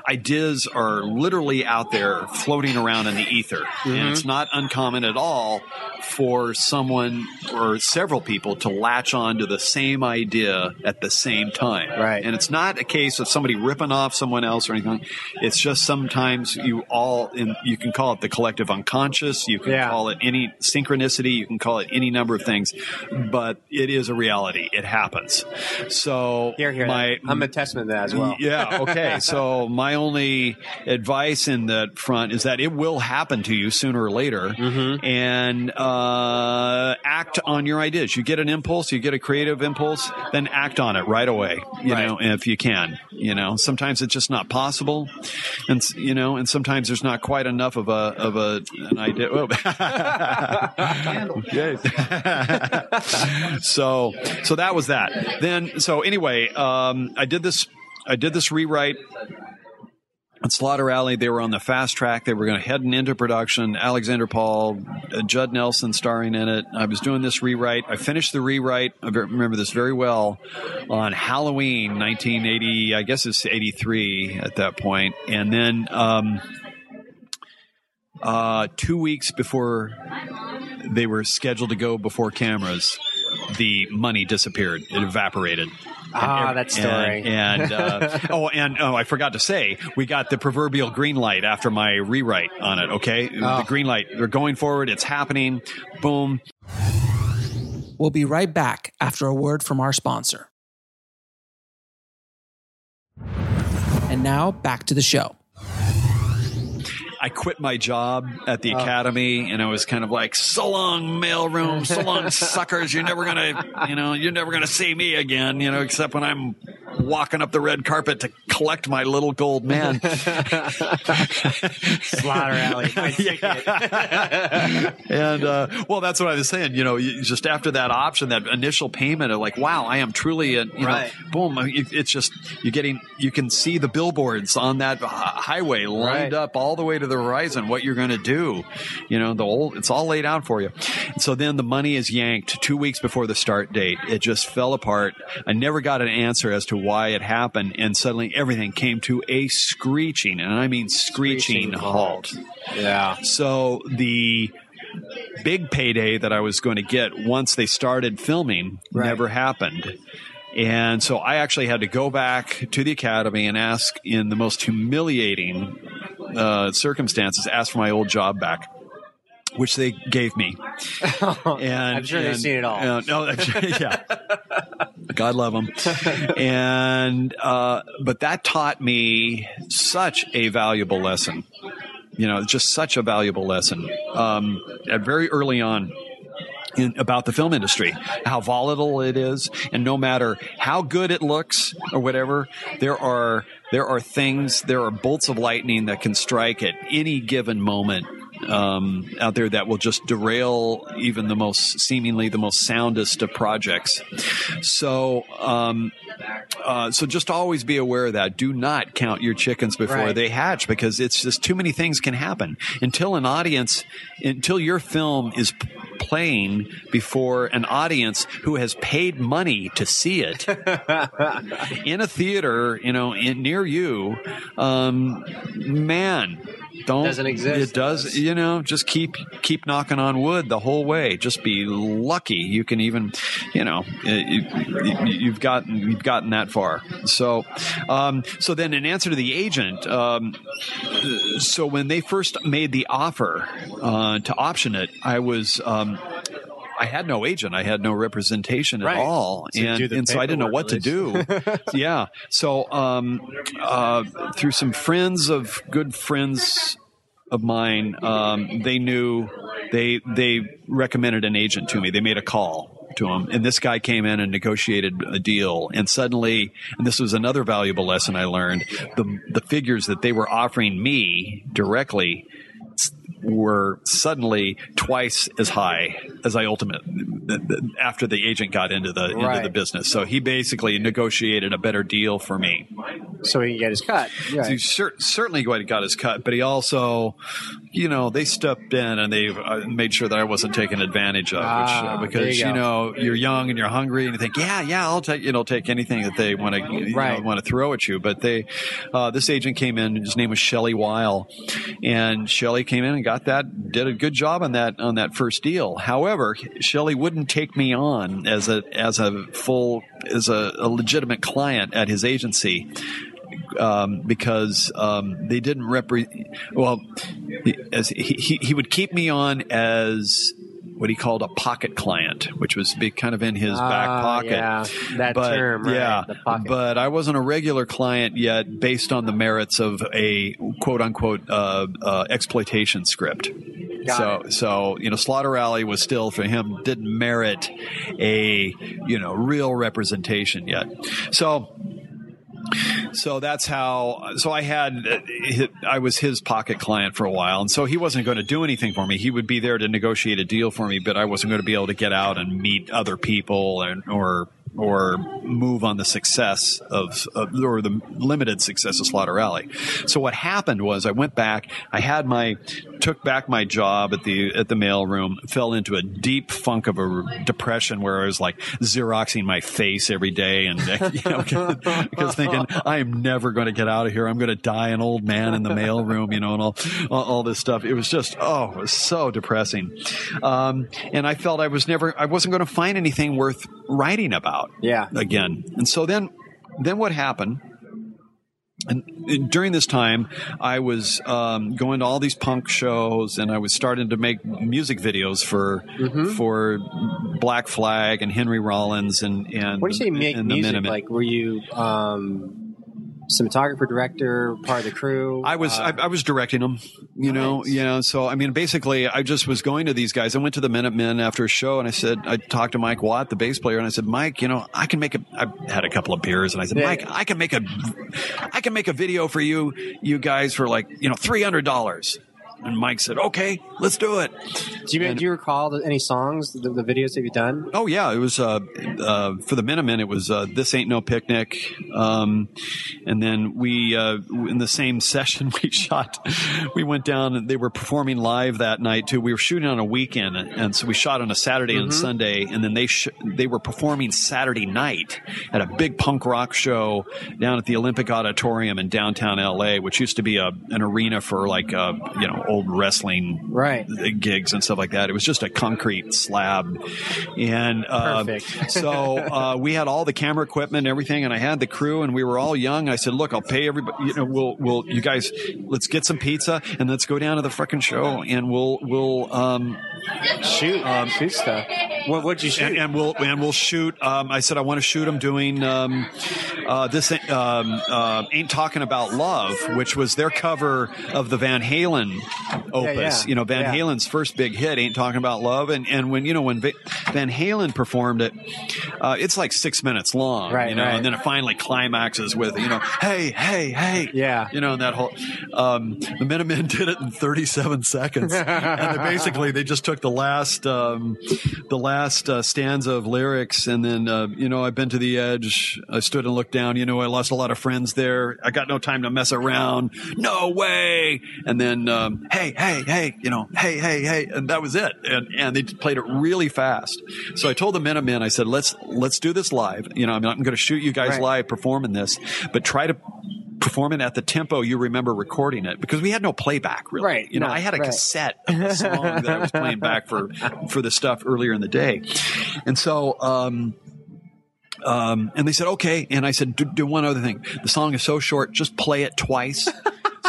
ideas are literally out there floating around in the ether. And mm-hmm. it's not uncommon at all for someone or several people to latch on to the same idea at the same time. Right. And it's not a case of somebody ripping off someone else or anything. It's just sometimes you all, in, you can call it the collective unconscious. You can Yeah. call it any synchronicity. You can call it any number of things, but it is a reality. It happens. So Here, here. my, I'm a testament to that as well. yeah. Okay. So my only advice in that front is that it will happen to you sooner or later, Mm-hmm. and uh, act on your ideas. You get an impulse, you get a creative impulse, then act on it right away. You Right. know, if you can. You know, sometimes it's just not possible, and you know, and sometimes there's not quite enough of a of a an idea. So so that was that. Then so anyway, um, I did this. I did this rewrite at Slaughter Alley. They were on the fast track. They were going to head into production. Alexandra Paul, uh, Judd Nelson starring in it. I was doing this rewrite. I finished the rewrite. I remember this very well on Halloween, 1980. I guess it's 83 at that point. And then um, uh, two weeks before they were scheduled to go before cameras, the money disappeared. It evaporated. Ah, And- that story. And, and, uh, oh, and oh, I forgot to say, we got the proverbial green light after my rewrite on it. Okay, Oh. the green light. We're going forward. It's happening. Boom. We'll be right back after a word from our sponsor. And now back to the show. I quit my job at Oh. the academy, and I was kind of like, "So long, mailroom. So long, suckers. You're never gonna, you know, you're never gonna see me again. You know, except when I'm walking up the red carpet to collect my little gold man." Slaughter Alley. My ticket. and uh, well, that's what I was saying. You know, just after that option, that initial payment of like, wow, I am truly a, you Right. know, boom. It's just you're getting, you can see the billboards on that highway lined Right. up all the way to the horizon. What you're going to do, you know, the whole, it's all laid out for you. So then the money is yanked two weeks before the start date. It just fell apart. I never got an answer as to why it happened, and suddenly everything came to a screeching, and I mean screeching, Screeching halt. Yeah. So the big payday that I was going to get once they started filming Right. never happened. And so I actually had to go back to the academy and ask, in the most humiliating uh, circumstances, ask for my old job back. Which they gave me, and I'm sure they've seen it all. uh, no, sure- yeah, God love them. and uh, but that taught me such a valuable lesson. You know, just such a valuable lesson um, at very early on. In, about the film industry, how volatile it is, and no matter how good it looks or whatever, there are there are things, there are bolts of lightning that can strike at any given moment um, out there that will just derail even the most seemingly the most soundest of projects. So, um, uh, so just always be aware of that. Do not count your chickens before Right. they hatch because it's just too many things can happen until an audience, until your film is playing before an audience who has paid money to see it in a theater, you know, in, near you. Um, man, don't Doesn't exist. It does, you know. Just keep keep knocking on wood the whole way. Just be lucky you can even, you know, you, you've gotten you've gotten that far. So, um, so then in answer to the agent, um, so when they first made the offer uh, to option it, I was. Um, I had no agent. I had no representation Right. at all, To and and so I didn't know what to do. yeah. So um, uh, through some friends of good friends of mine, um, they knew they they recommended an agent to me. They made a call to him, and this guy came in and negotiated a deal. And suddenly, and this was another valuable lesson I learned: the the figures that they were offering me directly were suddenly twice as high as I ultimate after the agent got into the into the business. So he basically negotiated a better deal for me. So he get his cut. So he cer- certainly got his cut, but he also, you know, they stepped in and they uh, made sure that I wasn't taken advantage of, which, Ah, uh, because you you, know you're young and you're hungry and you think, yeah, yeah, I'll take you know take anything that they want to Right. want to throw at you. But they, uh, this agent came in. His name was Shelley Weil, and Shelley came in and got that, did a good job on that on that first deal. However, Shelley wouldn't take me on as a as a full as a, a legitimate client at his agency um, because um, they didn't represent. Well, he, as he, he he would keep me on as what he called a pocket client, which was be kind of in his back Ah, pocket. yeah, that but, term, right, yeah. But I wasn't a regular client yet, based on the merits of a quote unquote uh, uh, exploitation script. Got so, so you know, Slaughter Alley was still for him didn't merit a you know real representation yet. So so that's how so i had i was his pocket client for a while. And so he wasn't going to do anything for me. He would be there to negotiate a deal for me but i wasn't going to be able to get out and meet other people and or or move on the success of, of or the limited success of Slaughter Alley. So what happened was I went back, I had my took back my job at the at the mailroom, fell into a deep funk of a depression where I was like xeroxing my face every day and you know because thinking I am never going to get out of here. I'm going to die an old man in the mailroom, you know, and all all, this stuff. It was just oh, it was so depressing. Um, and I felt I was never I wasn't going to find anything worth writing about Yeah. again. And so then, then what happened? And during this time, I was um, going to all these punk shows, and I was starting to make music videos for Mm-hmm. for Black Flag and Henry Rollins and and What do you say make music? Like, were you um, cinematographer, director, part of the crew? I was Uh, I, I was directing them, you know, Nice. you know. So I mean, basically, I just was going to these guys. I went to the Minutemen after a show, and I said, I talked to Mike Watt, the bass player, and I said, Mike, you know, I can make a. I had a couple of beers, and I said, Yeah. Mike, I can make a, I can make a video for you, you guys, for like you know three hundred dollars. And Mike said, "Okay, let's do it." do you do you recall the, any songs, the, the videos that you've done? Oh yeah, it was uh, uh, for the Minutemen. It was uh, "This Ain't No Picnic," um, and then we uh, in the same session we shot. We went down and they were performing live that night too. We were shooting on a weekend, and so we shot on a Saturday and Sunday, and then they sh- they were performing Saturday night at a big punk rock show down at the Olympic Auditorium in downtown LA, which used to be a an arena for like uh, you know old wrestling Right. gigs and stuff like that. It was just a concrete slab, and uh, so uh, we had all the camera equipment and everything, and I had the crew, and we were all young. I said, "Look, I'll pay everybody. You know, we'll we'll you guys let's get some pizza and let's go down to the frickin' show, and we'll we'll um, Shoot, shoot stuff. What would you shoot? and, and we'll and we'll shoot. Um, I said I want to shoot them doing um, uh, this um, uh, ain't talking about love, which was their cover of the Van Halen opus. yeah. You know, Van Yeah. Halen's first big hit, ain't talking about love, and and when you know when Van Halen performed it, uh, it's like six minutes long, Right, You know, right. and then it finally climaxes with you know, hey, hey, hey, Yeah. you know, and that whole um, the Minutemen did it in 37 seconds, and they basically they just took the last um, the last uh, stanza of lyrics, and then uh, you know I've been to the edge. I stood and looked down. You know I lost a lot of friends there. I got no time to mess around. No way. And then um, hey hey hey you know hey hey hey, and that was it. And and they played it really fast. So I told the Minutemen, I said let's let's do this live. You know I'm, I'm going to shoot you guys Right. live performing this, but try to perform it at the tempo you remember recording it because we had no playback really. Right, You know, no, I had a right. cassette of the song that I was playing back for for the stuff earlier in the day, and so. um um, and they said, okay. And I said, do, do one other thing. The song is so short, just play it twice.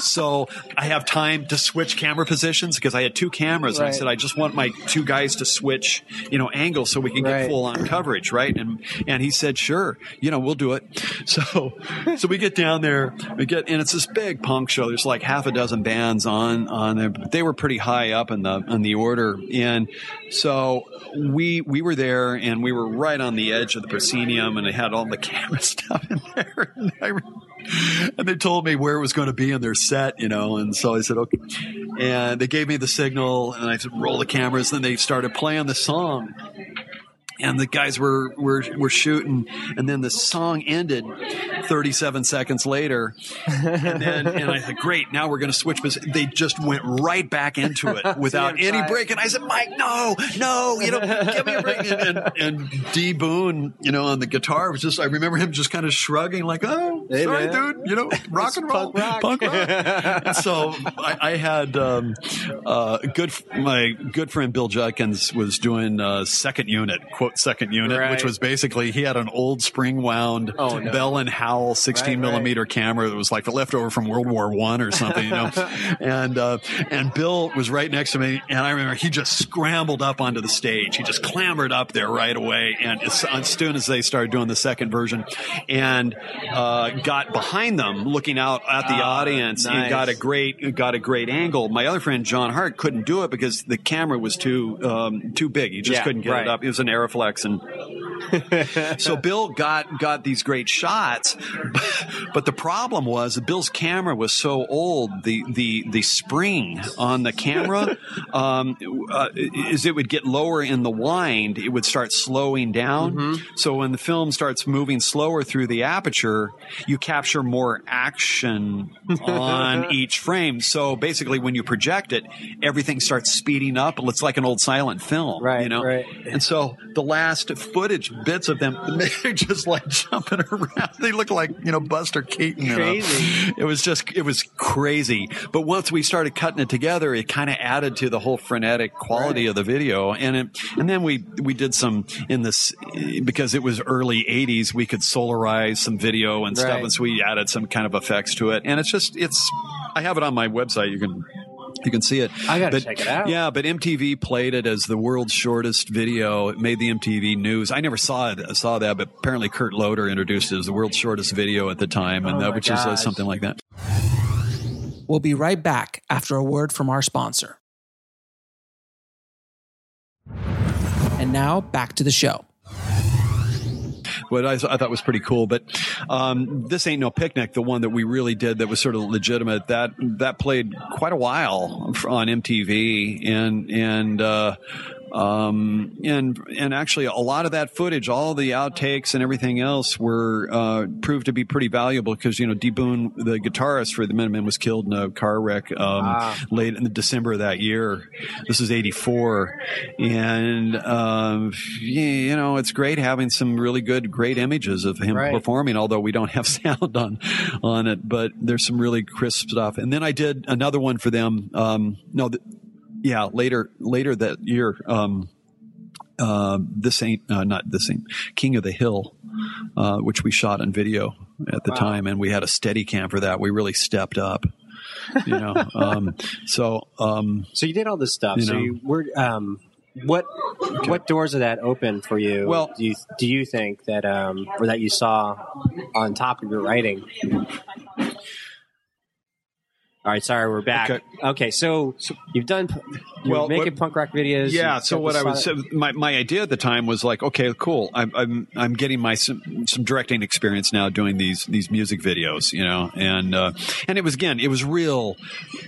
So I have time to switch camera positions because I had two cameras. And I said, I just want my two guys to switch, you know, angles so we can Right. get full on coverage, right? And and he said, sure, you know, we'll do it. So so we get down there, we get, and it's this big punk show. There's like half a dozen bands on on there. But They were pretty high up in the in the order, and so we we were there, and we were right on the edge of the proscenium, and it had all the camera stuff in there. And they told me where it was going to be in their set, you know, and so I said, okay. And they gave me the signal, and I said, roll the cameras. Then they started playing the song, and the guys were were were shooting, and then the song ended 37 seconds later, and then and I said, great, now we're going to switch. But they just went right back into it without any break, and I said, Mike, no, no, you know, give me a break. And, and, and D Boon, you know, on the guitar was just, I remember him just kind of shrugging, like, oh, Hey, sorry, man. dude, you know, rock and roll, punk rock. punk rock. And so I, I had um, uh, good. My good friend Bill Judkins was doing uh, second unit, quote second unit, Right. which was basically he had an old spring wound Oh, no. Bell and Howell 16 Right, right. millimeter camera that was like left over from World War One or something, you know. and uh, and Bill was right next to me, and I remember he just scrambled up onto the stage. He just clambered up there right away, and as, as soon as they started doing the second version, and uh, got behind them, looking out at the Ah, audience, and got a great got a great angle. My other friend John Hart couldn't do it because the camera was too um, too big. He just Yeah, couldn't get it up. It was an Arriflex, and so Bill got got these great shots, but the problem was Bill's camera was so old. The the the spring on the camera um, uh, is it would get lower in the wind, it would start slowing down. So when the film starts moving slower through the aperture, you capture more action on each frame. So basically, when you project it, everything starts speeding up. It's like an old silent film, Right, You know, right. and so the last footage bits of them, they're just like jumping around. They look like, you know, Buster Keaton. Crazy. It was just, it was crazy. But once we started cutting it together, it kind of added to the whole frenetic quality of the video. And it, and then we, we did some in this, because it was early 80s, we could solarize some video and stuff. And so we added some kind of effects to it. And it's just, it's, I have it on my website. You can, you can see it. I gotta But- check it out. Yeah, but MTV played it as the world's shortest video. It made the MTV news. I never saw it, saw that, but apparently Kurt Loder introduced it as the world's shortest video at the time, and Oh that, my which is uh, something like that. We'll be right back after a word from our sponsor. And now back to the show. What I, I thought was pretty cool. But um, this ain't no picnic. The one that we really did that was sort of legitimate. That that played quite a while on MTV, and and. Uh, um, and and actually, a lot of that footage, all the outtakes and everything else, were uh, proved to be pretty valuable because you know D Boon, the guitarist for the Minutemen, was killed in a car wreck um, late in December of that year. This is '84, and um, you know it's great having some really good, great images of him Right. performing. Although we don't have sound on on it, but there's some really crisp stuff. And then I did another one for them. Um, no, th- yeah, later later that year. Um, uh, this ain't uh, not this ain't King of the Hill, uh, which we shot on video at the time, and we had a steady cam for that. We really stepped up, you know. um, so um, So you did all this stuff. You so know. you were um, what what doors did that open for you? Well- do you do you think that um, or that you saw on top of your writing? All right, sorry, we're back. Okay. Okay, so, you've done you're Well, making what- punk rock videos. Yeah. So what I was my my idea at the time was like, okay, cool. I'm I'm I'm getting my some, some directing experience now doing these these music videos, you know, and uh, and it was again, it was real,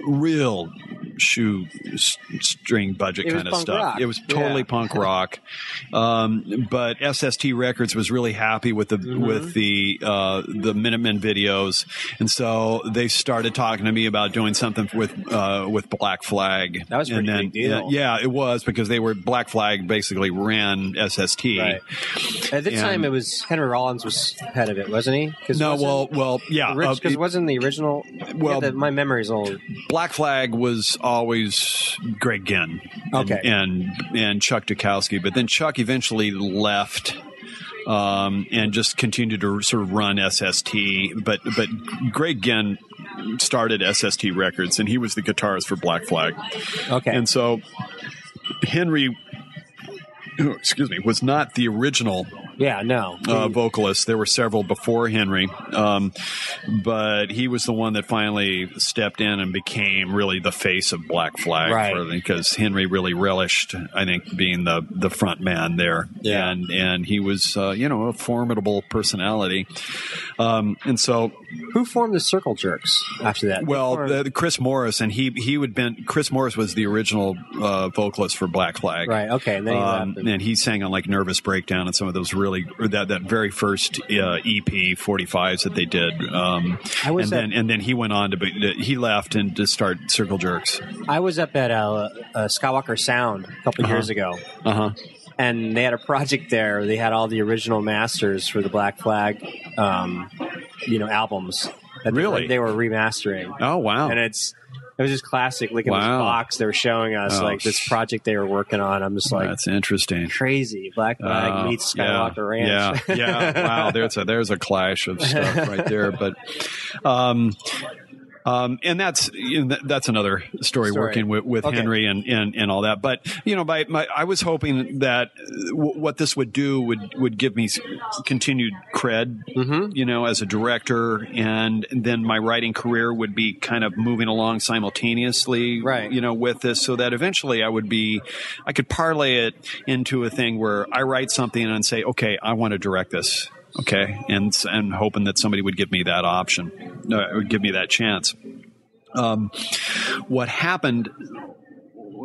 real shoe string budget It kind of stuff. rock. It was totally Yeah. punk rock. Um, but SST Records was really happy with the Mm-hmm. with the uh, the Minutemen videos, and so they started talking to me about doing something with uh, with Black Flag. That was a and pretty then, big deal. Yeah, it was because they were Black Flag basically ran SST. Right. At the And- time, it was Henry Rollins was head of it, wasn't he? Cause No, well, well, yeah. Uh, because it- wasn't the original? well- yeah, the, my memory's old. Black Flag was always Greg Ginn, and, Okay. and and Chuck Dukowski, but then Chuck eventually left. Um, and just continued to sort of run SST, but but Greg Ginn started SST Records, and he was the guitarist for Black Flag. Okay. And so Henry, excuse me, was not the original yeah, no. uh, vocalist. There were several before Henry, um, but he was the one that finally stepped in and became really the face of Black Flag, Right. because Henry really relished, I think, being the the front man there, Yeah. and and he was, uh, you know, a formidable personality, um, and so Who formed the Circle Jerks after that? well, the, Chris Morris, and he he would been Chris Morris was the original uh, vocalist for Black Flag, right. Okay. And um, and he sang on like Nervous Breakdown and some of those really or that that very first uh, EP 45s that they did. Um, I was and at- then and then he went on to be, he left and to start Circle Jerks. I was up at uh, uh, Skywalker Sound a couple Uh-huh. years ago, Uh huh. and they had a project there. They had all the original masters for the Black Flag, um, you know, albums. That Really? they were remastering, Oh wow. and it's it was just classic. Look at this box they were showing us, Oh, like this project they were working on. I'm just like That's interesting. crazy. Black Flag Oh, meets yeah, Skywalker Ranch. Yeah, yeah. Wow, there's a there's a clash of stuff right there. But, um, um, and that's you know, that's another story, Story. working with, with Okay. Henry and, and and all that. But you know, by my, I was hoping that w- what this would do would would give me continued cred, Mhm. you know, as a director, and then my writing career would be kind of moving along simultaneously, Right. You know, with this, so that eventually I would be, I could parlay it into a thing where I write something and say, okay, I want to direct this, okay, and and hoping that somebody would give me that option, uh, would give me that chance. Um, what happened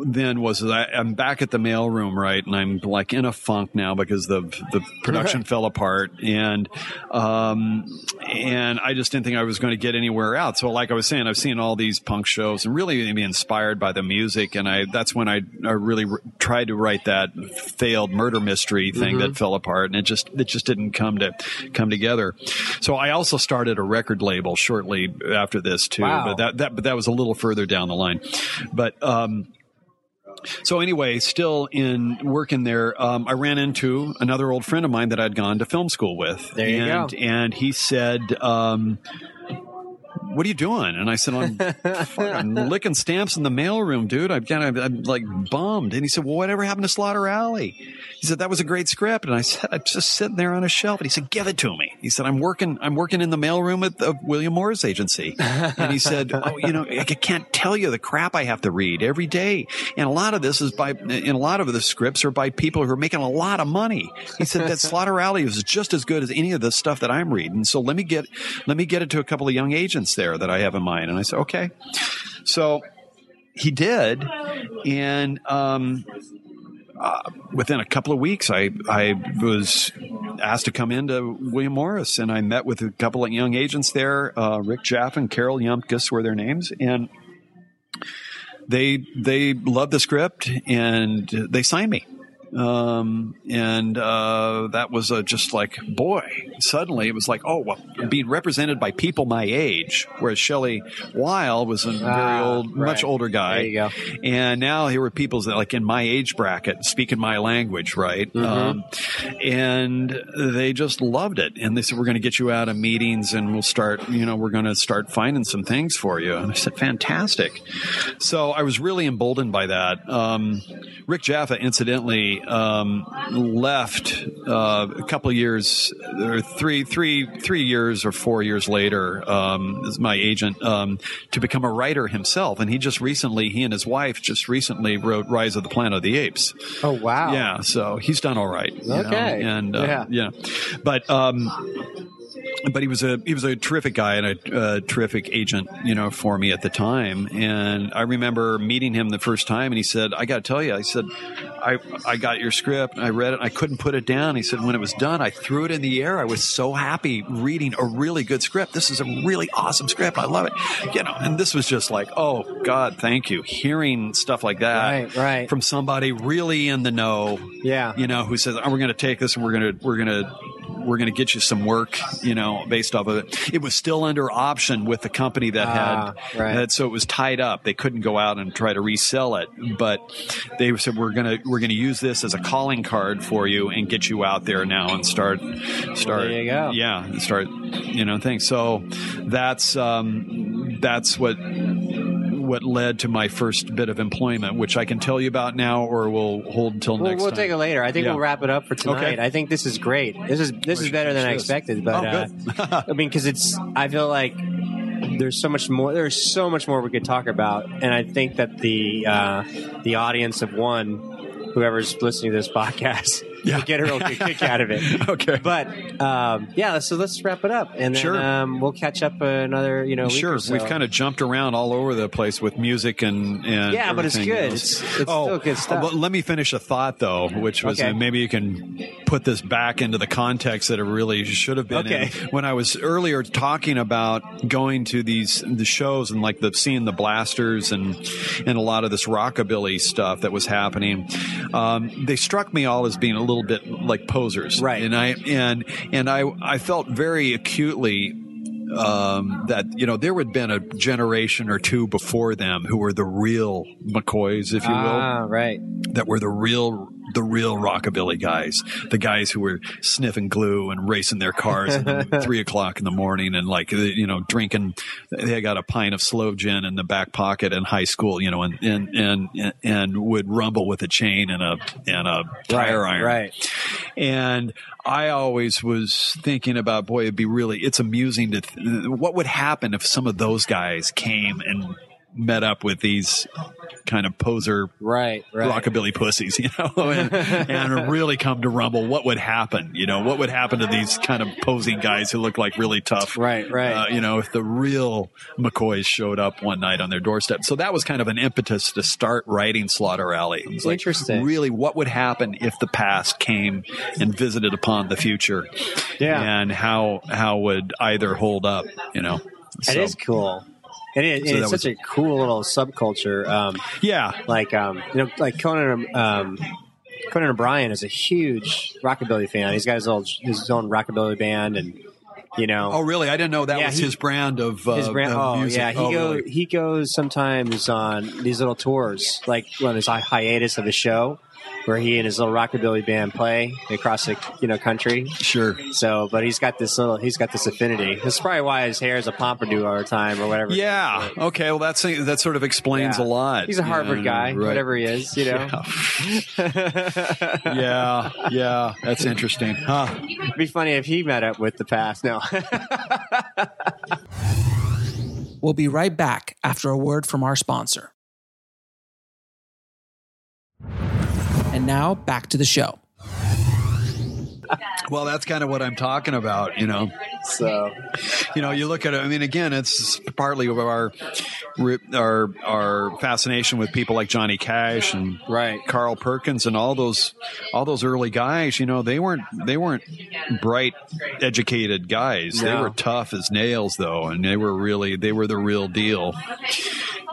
then was I, I'm back at the mailroom, right, and I'm like in a funk now because the the production fell apart, and um, and I just didn't think I was going to get anywhere out. So, like I was saying, I've seen all these punk shows and really be inspired by the music, and I that's when I, I really r- tried to write that failed murder mystery thing that fell apart, and it just it just didn't come to come together. So, I also started a record label shortly after this too, Wow. but that that but that was a little further down the line, but. um so anyway, still in working there, um, I ran into another old friend of mine that I'd gone to film school with. There you and, go. And he said, um, "What are you doing?" And I said, "I'm fucking licking stamps in the mailroom, dude. I'm of I'm like bummed." And he said, "Well, whatever happened to Slaughter Alley?" He said, "That was a great script." And I said, "I'm just sitting there on a shelf." And he said, "Give it to me." He said, "I'm working. I'm working in the mailroom at the William Morris Agency." And he said, "Oh, you know, I can't tell you the crap I have to read every day, and a lot of this is by, and a lot of the scripts are by people who are making a lot of money." He said that Slaughter Alley is just as good as any of the stuff that I'm reading. So let me get, let me get it to a couple of young agents there that I have in mind. And I said, "Okay." So he did, and um, uh, within a couple of weeks, I I was asked to come into William Morris, and I met with a couple of young agents there. Uh, Rick Jaffa and Carol Yumpkus were their names, and they they loved the script and they signed me. Um, and uh, that was uh, just like, boy, suddenly it was like, oh, well, being represented by people my age, whereas Shelley Weil was a very Ah, old, much older guy. There you go. And now here were people that like in my age bracket speaking my language, right? Mm-hmm. Um, and they just loved it. And they said, we're going to get you out of meetings and we'll start, you know, we're going to start finding some things for you. And I said, fantastic. So I was really emboldened by that. Um, Rick Jaffa, incidentally, um, left uh, a couple years, or three, three, three years or four years later, um, as my agent, um, to become a writer himself. And he just recently, he and his wife just recently wrote Rise of the Planet of the Apes. Oh wow. Yeah, so he's done all right. you know, Okay. and uh, Yeah. yeah, but um, but he was a he was a terrific guy and a uh, terrific agent, you know, for me at the time. And I remember meeting him the first time, and he said, "I got to tell you," I said, "I I got your script, and I read it, I couldn't put it down." He said, "When it was done, I threw it in the air. I was so happy reading a really good script. This is a really awesome script. I love it, you know." And this was just like, "Oh God, thank you." Hearing stuff like that Right, right. from somebody really in the know, Yeah. you know, who says, "Oh, we're going to take this and we're going to we're going to we're going to get you some work," you know, based off of it. It was still under option with the company that Ah, had, right. had so it was tied up. They couldn't go out and try to resell it, but they said, "We're going to we're going to use this as a calling card for you and get you out there now and start start There you go. yeah start you know things." So that's um, that's what what led to my first bit of employment, which I can tell you about now, or we'll hold until We'll, next we'll time. take it later. I think Yeah. we'll wrap it up for tonight. Okay. I think this is great. This is this is better than I expected. But Oh, uh. I mean, because it's I feel like there's so much more. There's so much more we could talk about, and I think that the uh, the audience of one, whoever's listening to this podcast, Yeah. get a real good kick out of it. Okay. But um, yeah, so let's wrap it up, and then Sure. um, we'll catch up another you know. Sure, so. we've kind of jumped around all over the place with music and, and Yeah, but it's good. It's- it's oh, still good stuff. well, let me finish a thought though, which was Okay. uh, maybe you can put this back into the context that it really should have been. Okay. in. When I was earlier talking about going to these the shows and like the seeing the blasters and and a lot of this rockabilly stuff that was happening, um, they struck me all as being a little bit like posers, Right. And I and and I I felt very acutely um, that you know there had been a generation or two before them who were the real McCoys, if you will, ah, right. that were the real the real rockabilly guys, the guys who were sniffing glue and racing their cars at three o'clock in the morning and like you know drinking. They got a pint of slow gin in the back pocket in high school, you know, and and and and would rumble with a chain and a and a tire right, iron, Right. and I always was thinking about, boy, it'd be really, it's amusing to, th- what would happen if some of those guys came and met up with these kind of poser Right. Right. rockabilly pussies, you know, and, and really come to rumble. What would happen? You know, what would happen to these kind of posing guys who look like really tough? Right, right. Uh, you know, if the real McCoys showed up one night on their doorstep. So that was kind of an impetus to start writing Slaughter Alley. It was like, Interesting. Really, what would happen if the past came and visited upon the future? Yeah. And how how would either hold up? You know. It is cool. It is. So it's that such a cool little subculture. Um, Yeah. like um, you know, like Conan um, Conan O'Brien is a huge rockabilly fan. He's got his old his own rockabilly band, and you know, Oh, really? I didn't know that Yeah, was he- his brand of uh, his brand. of Oh music. yeah, he Oh, goes really? he goes sometimes on these little tours, like on his hi- hiatus of a show, where he and his little rockabilly band play across the you know country. Sure. So, but he's got this little, he's got this affinity. That's probably why his hair is a pompadour all the time, or whatever. Yeah. Okay. Well, that's that sort of explains Yeah. a lot. He's a Harvard Yeah, guy, right. whatever he is, you know. Yeah. Yeah. That's interesting. Huh. It'd be funny if he met up with the past. No. We'll be right back after a word from our sponsor. And now back to the show. Well, that's kind of what I'm talking about. You know. so, You know, you look at it. I mean, again, it's partly of our our our fascination with people like Johnny Cash and right. Carl Perkins and all those all those early guys, you know, they weren't they weren't bright educated guys. They were tough as nails though, and they were really they were the real deal.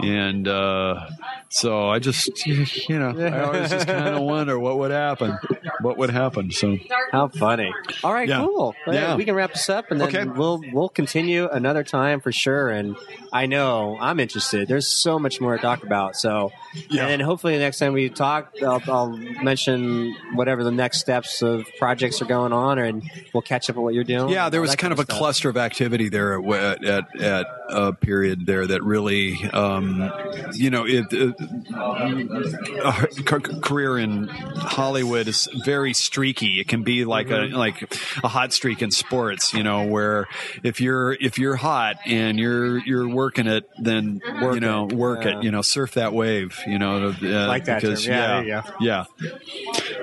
And uh so I just you know, I always just kind of wonder what would happen. What would happen. So How funny. All right, Yeah. cool. Well, Yeah. We can wrap this up and then Okay. we'll we'll continue another time for sure. And I know I'm interested. There's so much more to talk about. So Yeah. and then hopefully the next time we talk, I'll, I'll mention whatever the next steps of projects are going on, and we'll catch up on what you're doing. Yeah, there was kind of a cluster of activity there at at, at a period there that really, um, you know, it, it, a career in Hollywood is very streaky. It can be like Mm-hmm. a like a hot streak in sports, you know, where if you're if you're hot and you're you're working it, then you know work Yeah. it, you know, surf that wave, you know, uh, Like that term. because Yeah, yeah, yeah,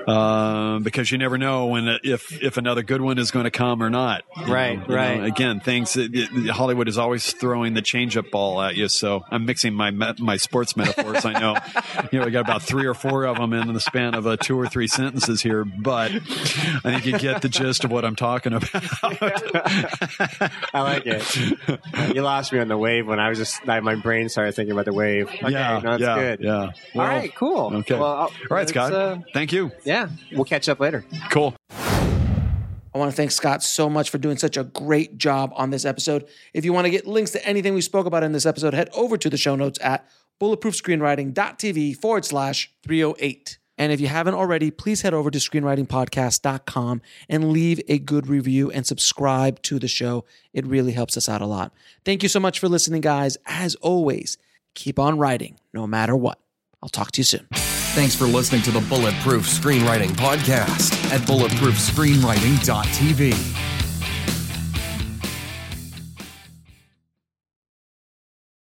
um, because you never know when if if another good one is going to come or not. Right, know, you right. know, again, things it, it- Hollywood is always throwing the changeup ball at you. So I'm mixing my my sports metaphors. I know, you know, we got about three or four of them in the span of uh, two or three sentences here, but I think you get the gist of what I'm talking about. I like it. you lost me on the wave when I was just my brain started thinking about the wave. Okay, yeah, no, that's yeah, good. yeah. Yeah. Well, All right. Cool. Okay. Well, All right, Scott. Uh, thank you. Yeah. We'll catch up later. Cool. I want to thank Scott so much for doing such a great job on this episode. If you want to get links to anything we spoke about in this episode, head over to the show notes at bulletproofscreenwriting.tv forward slash 308. And if you haven't already, please head over to screenwritingpodcast.com and leave a good review and subscribe to the show. It really helps us out a lot. Thank you so much for listening, guys. As always, keep on writing no matter what. I'll talk to you soon. Thanks for listening to the Bulletproof Screenwriting Podcast at bulletproofscreenwriting.tv.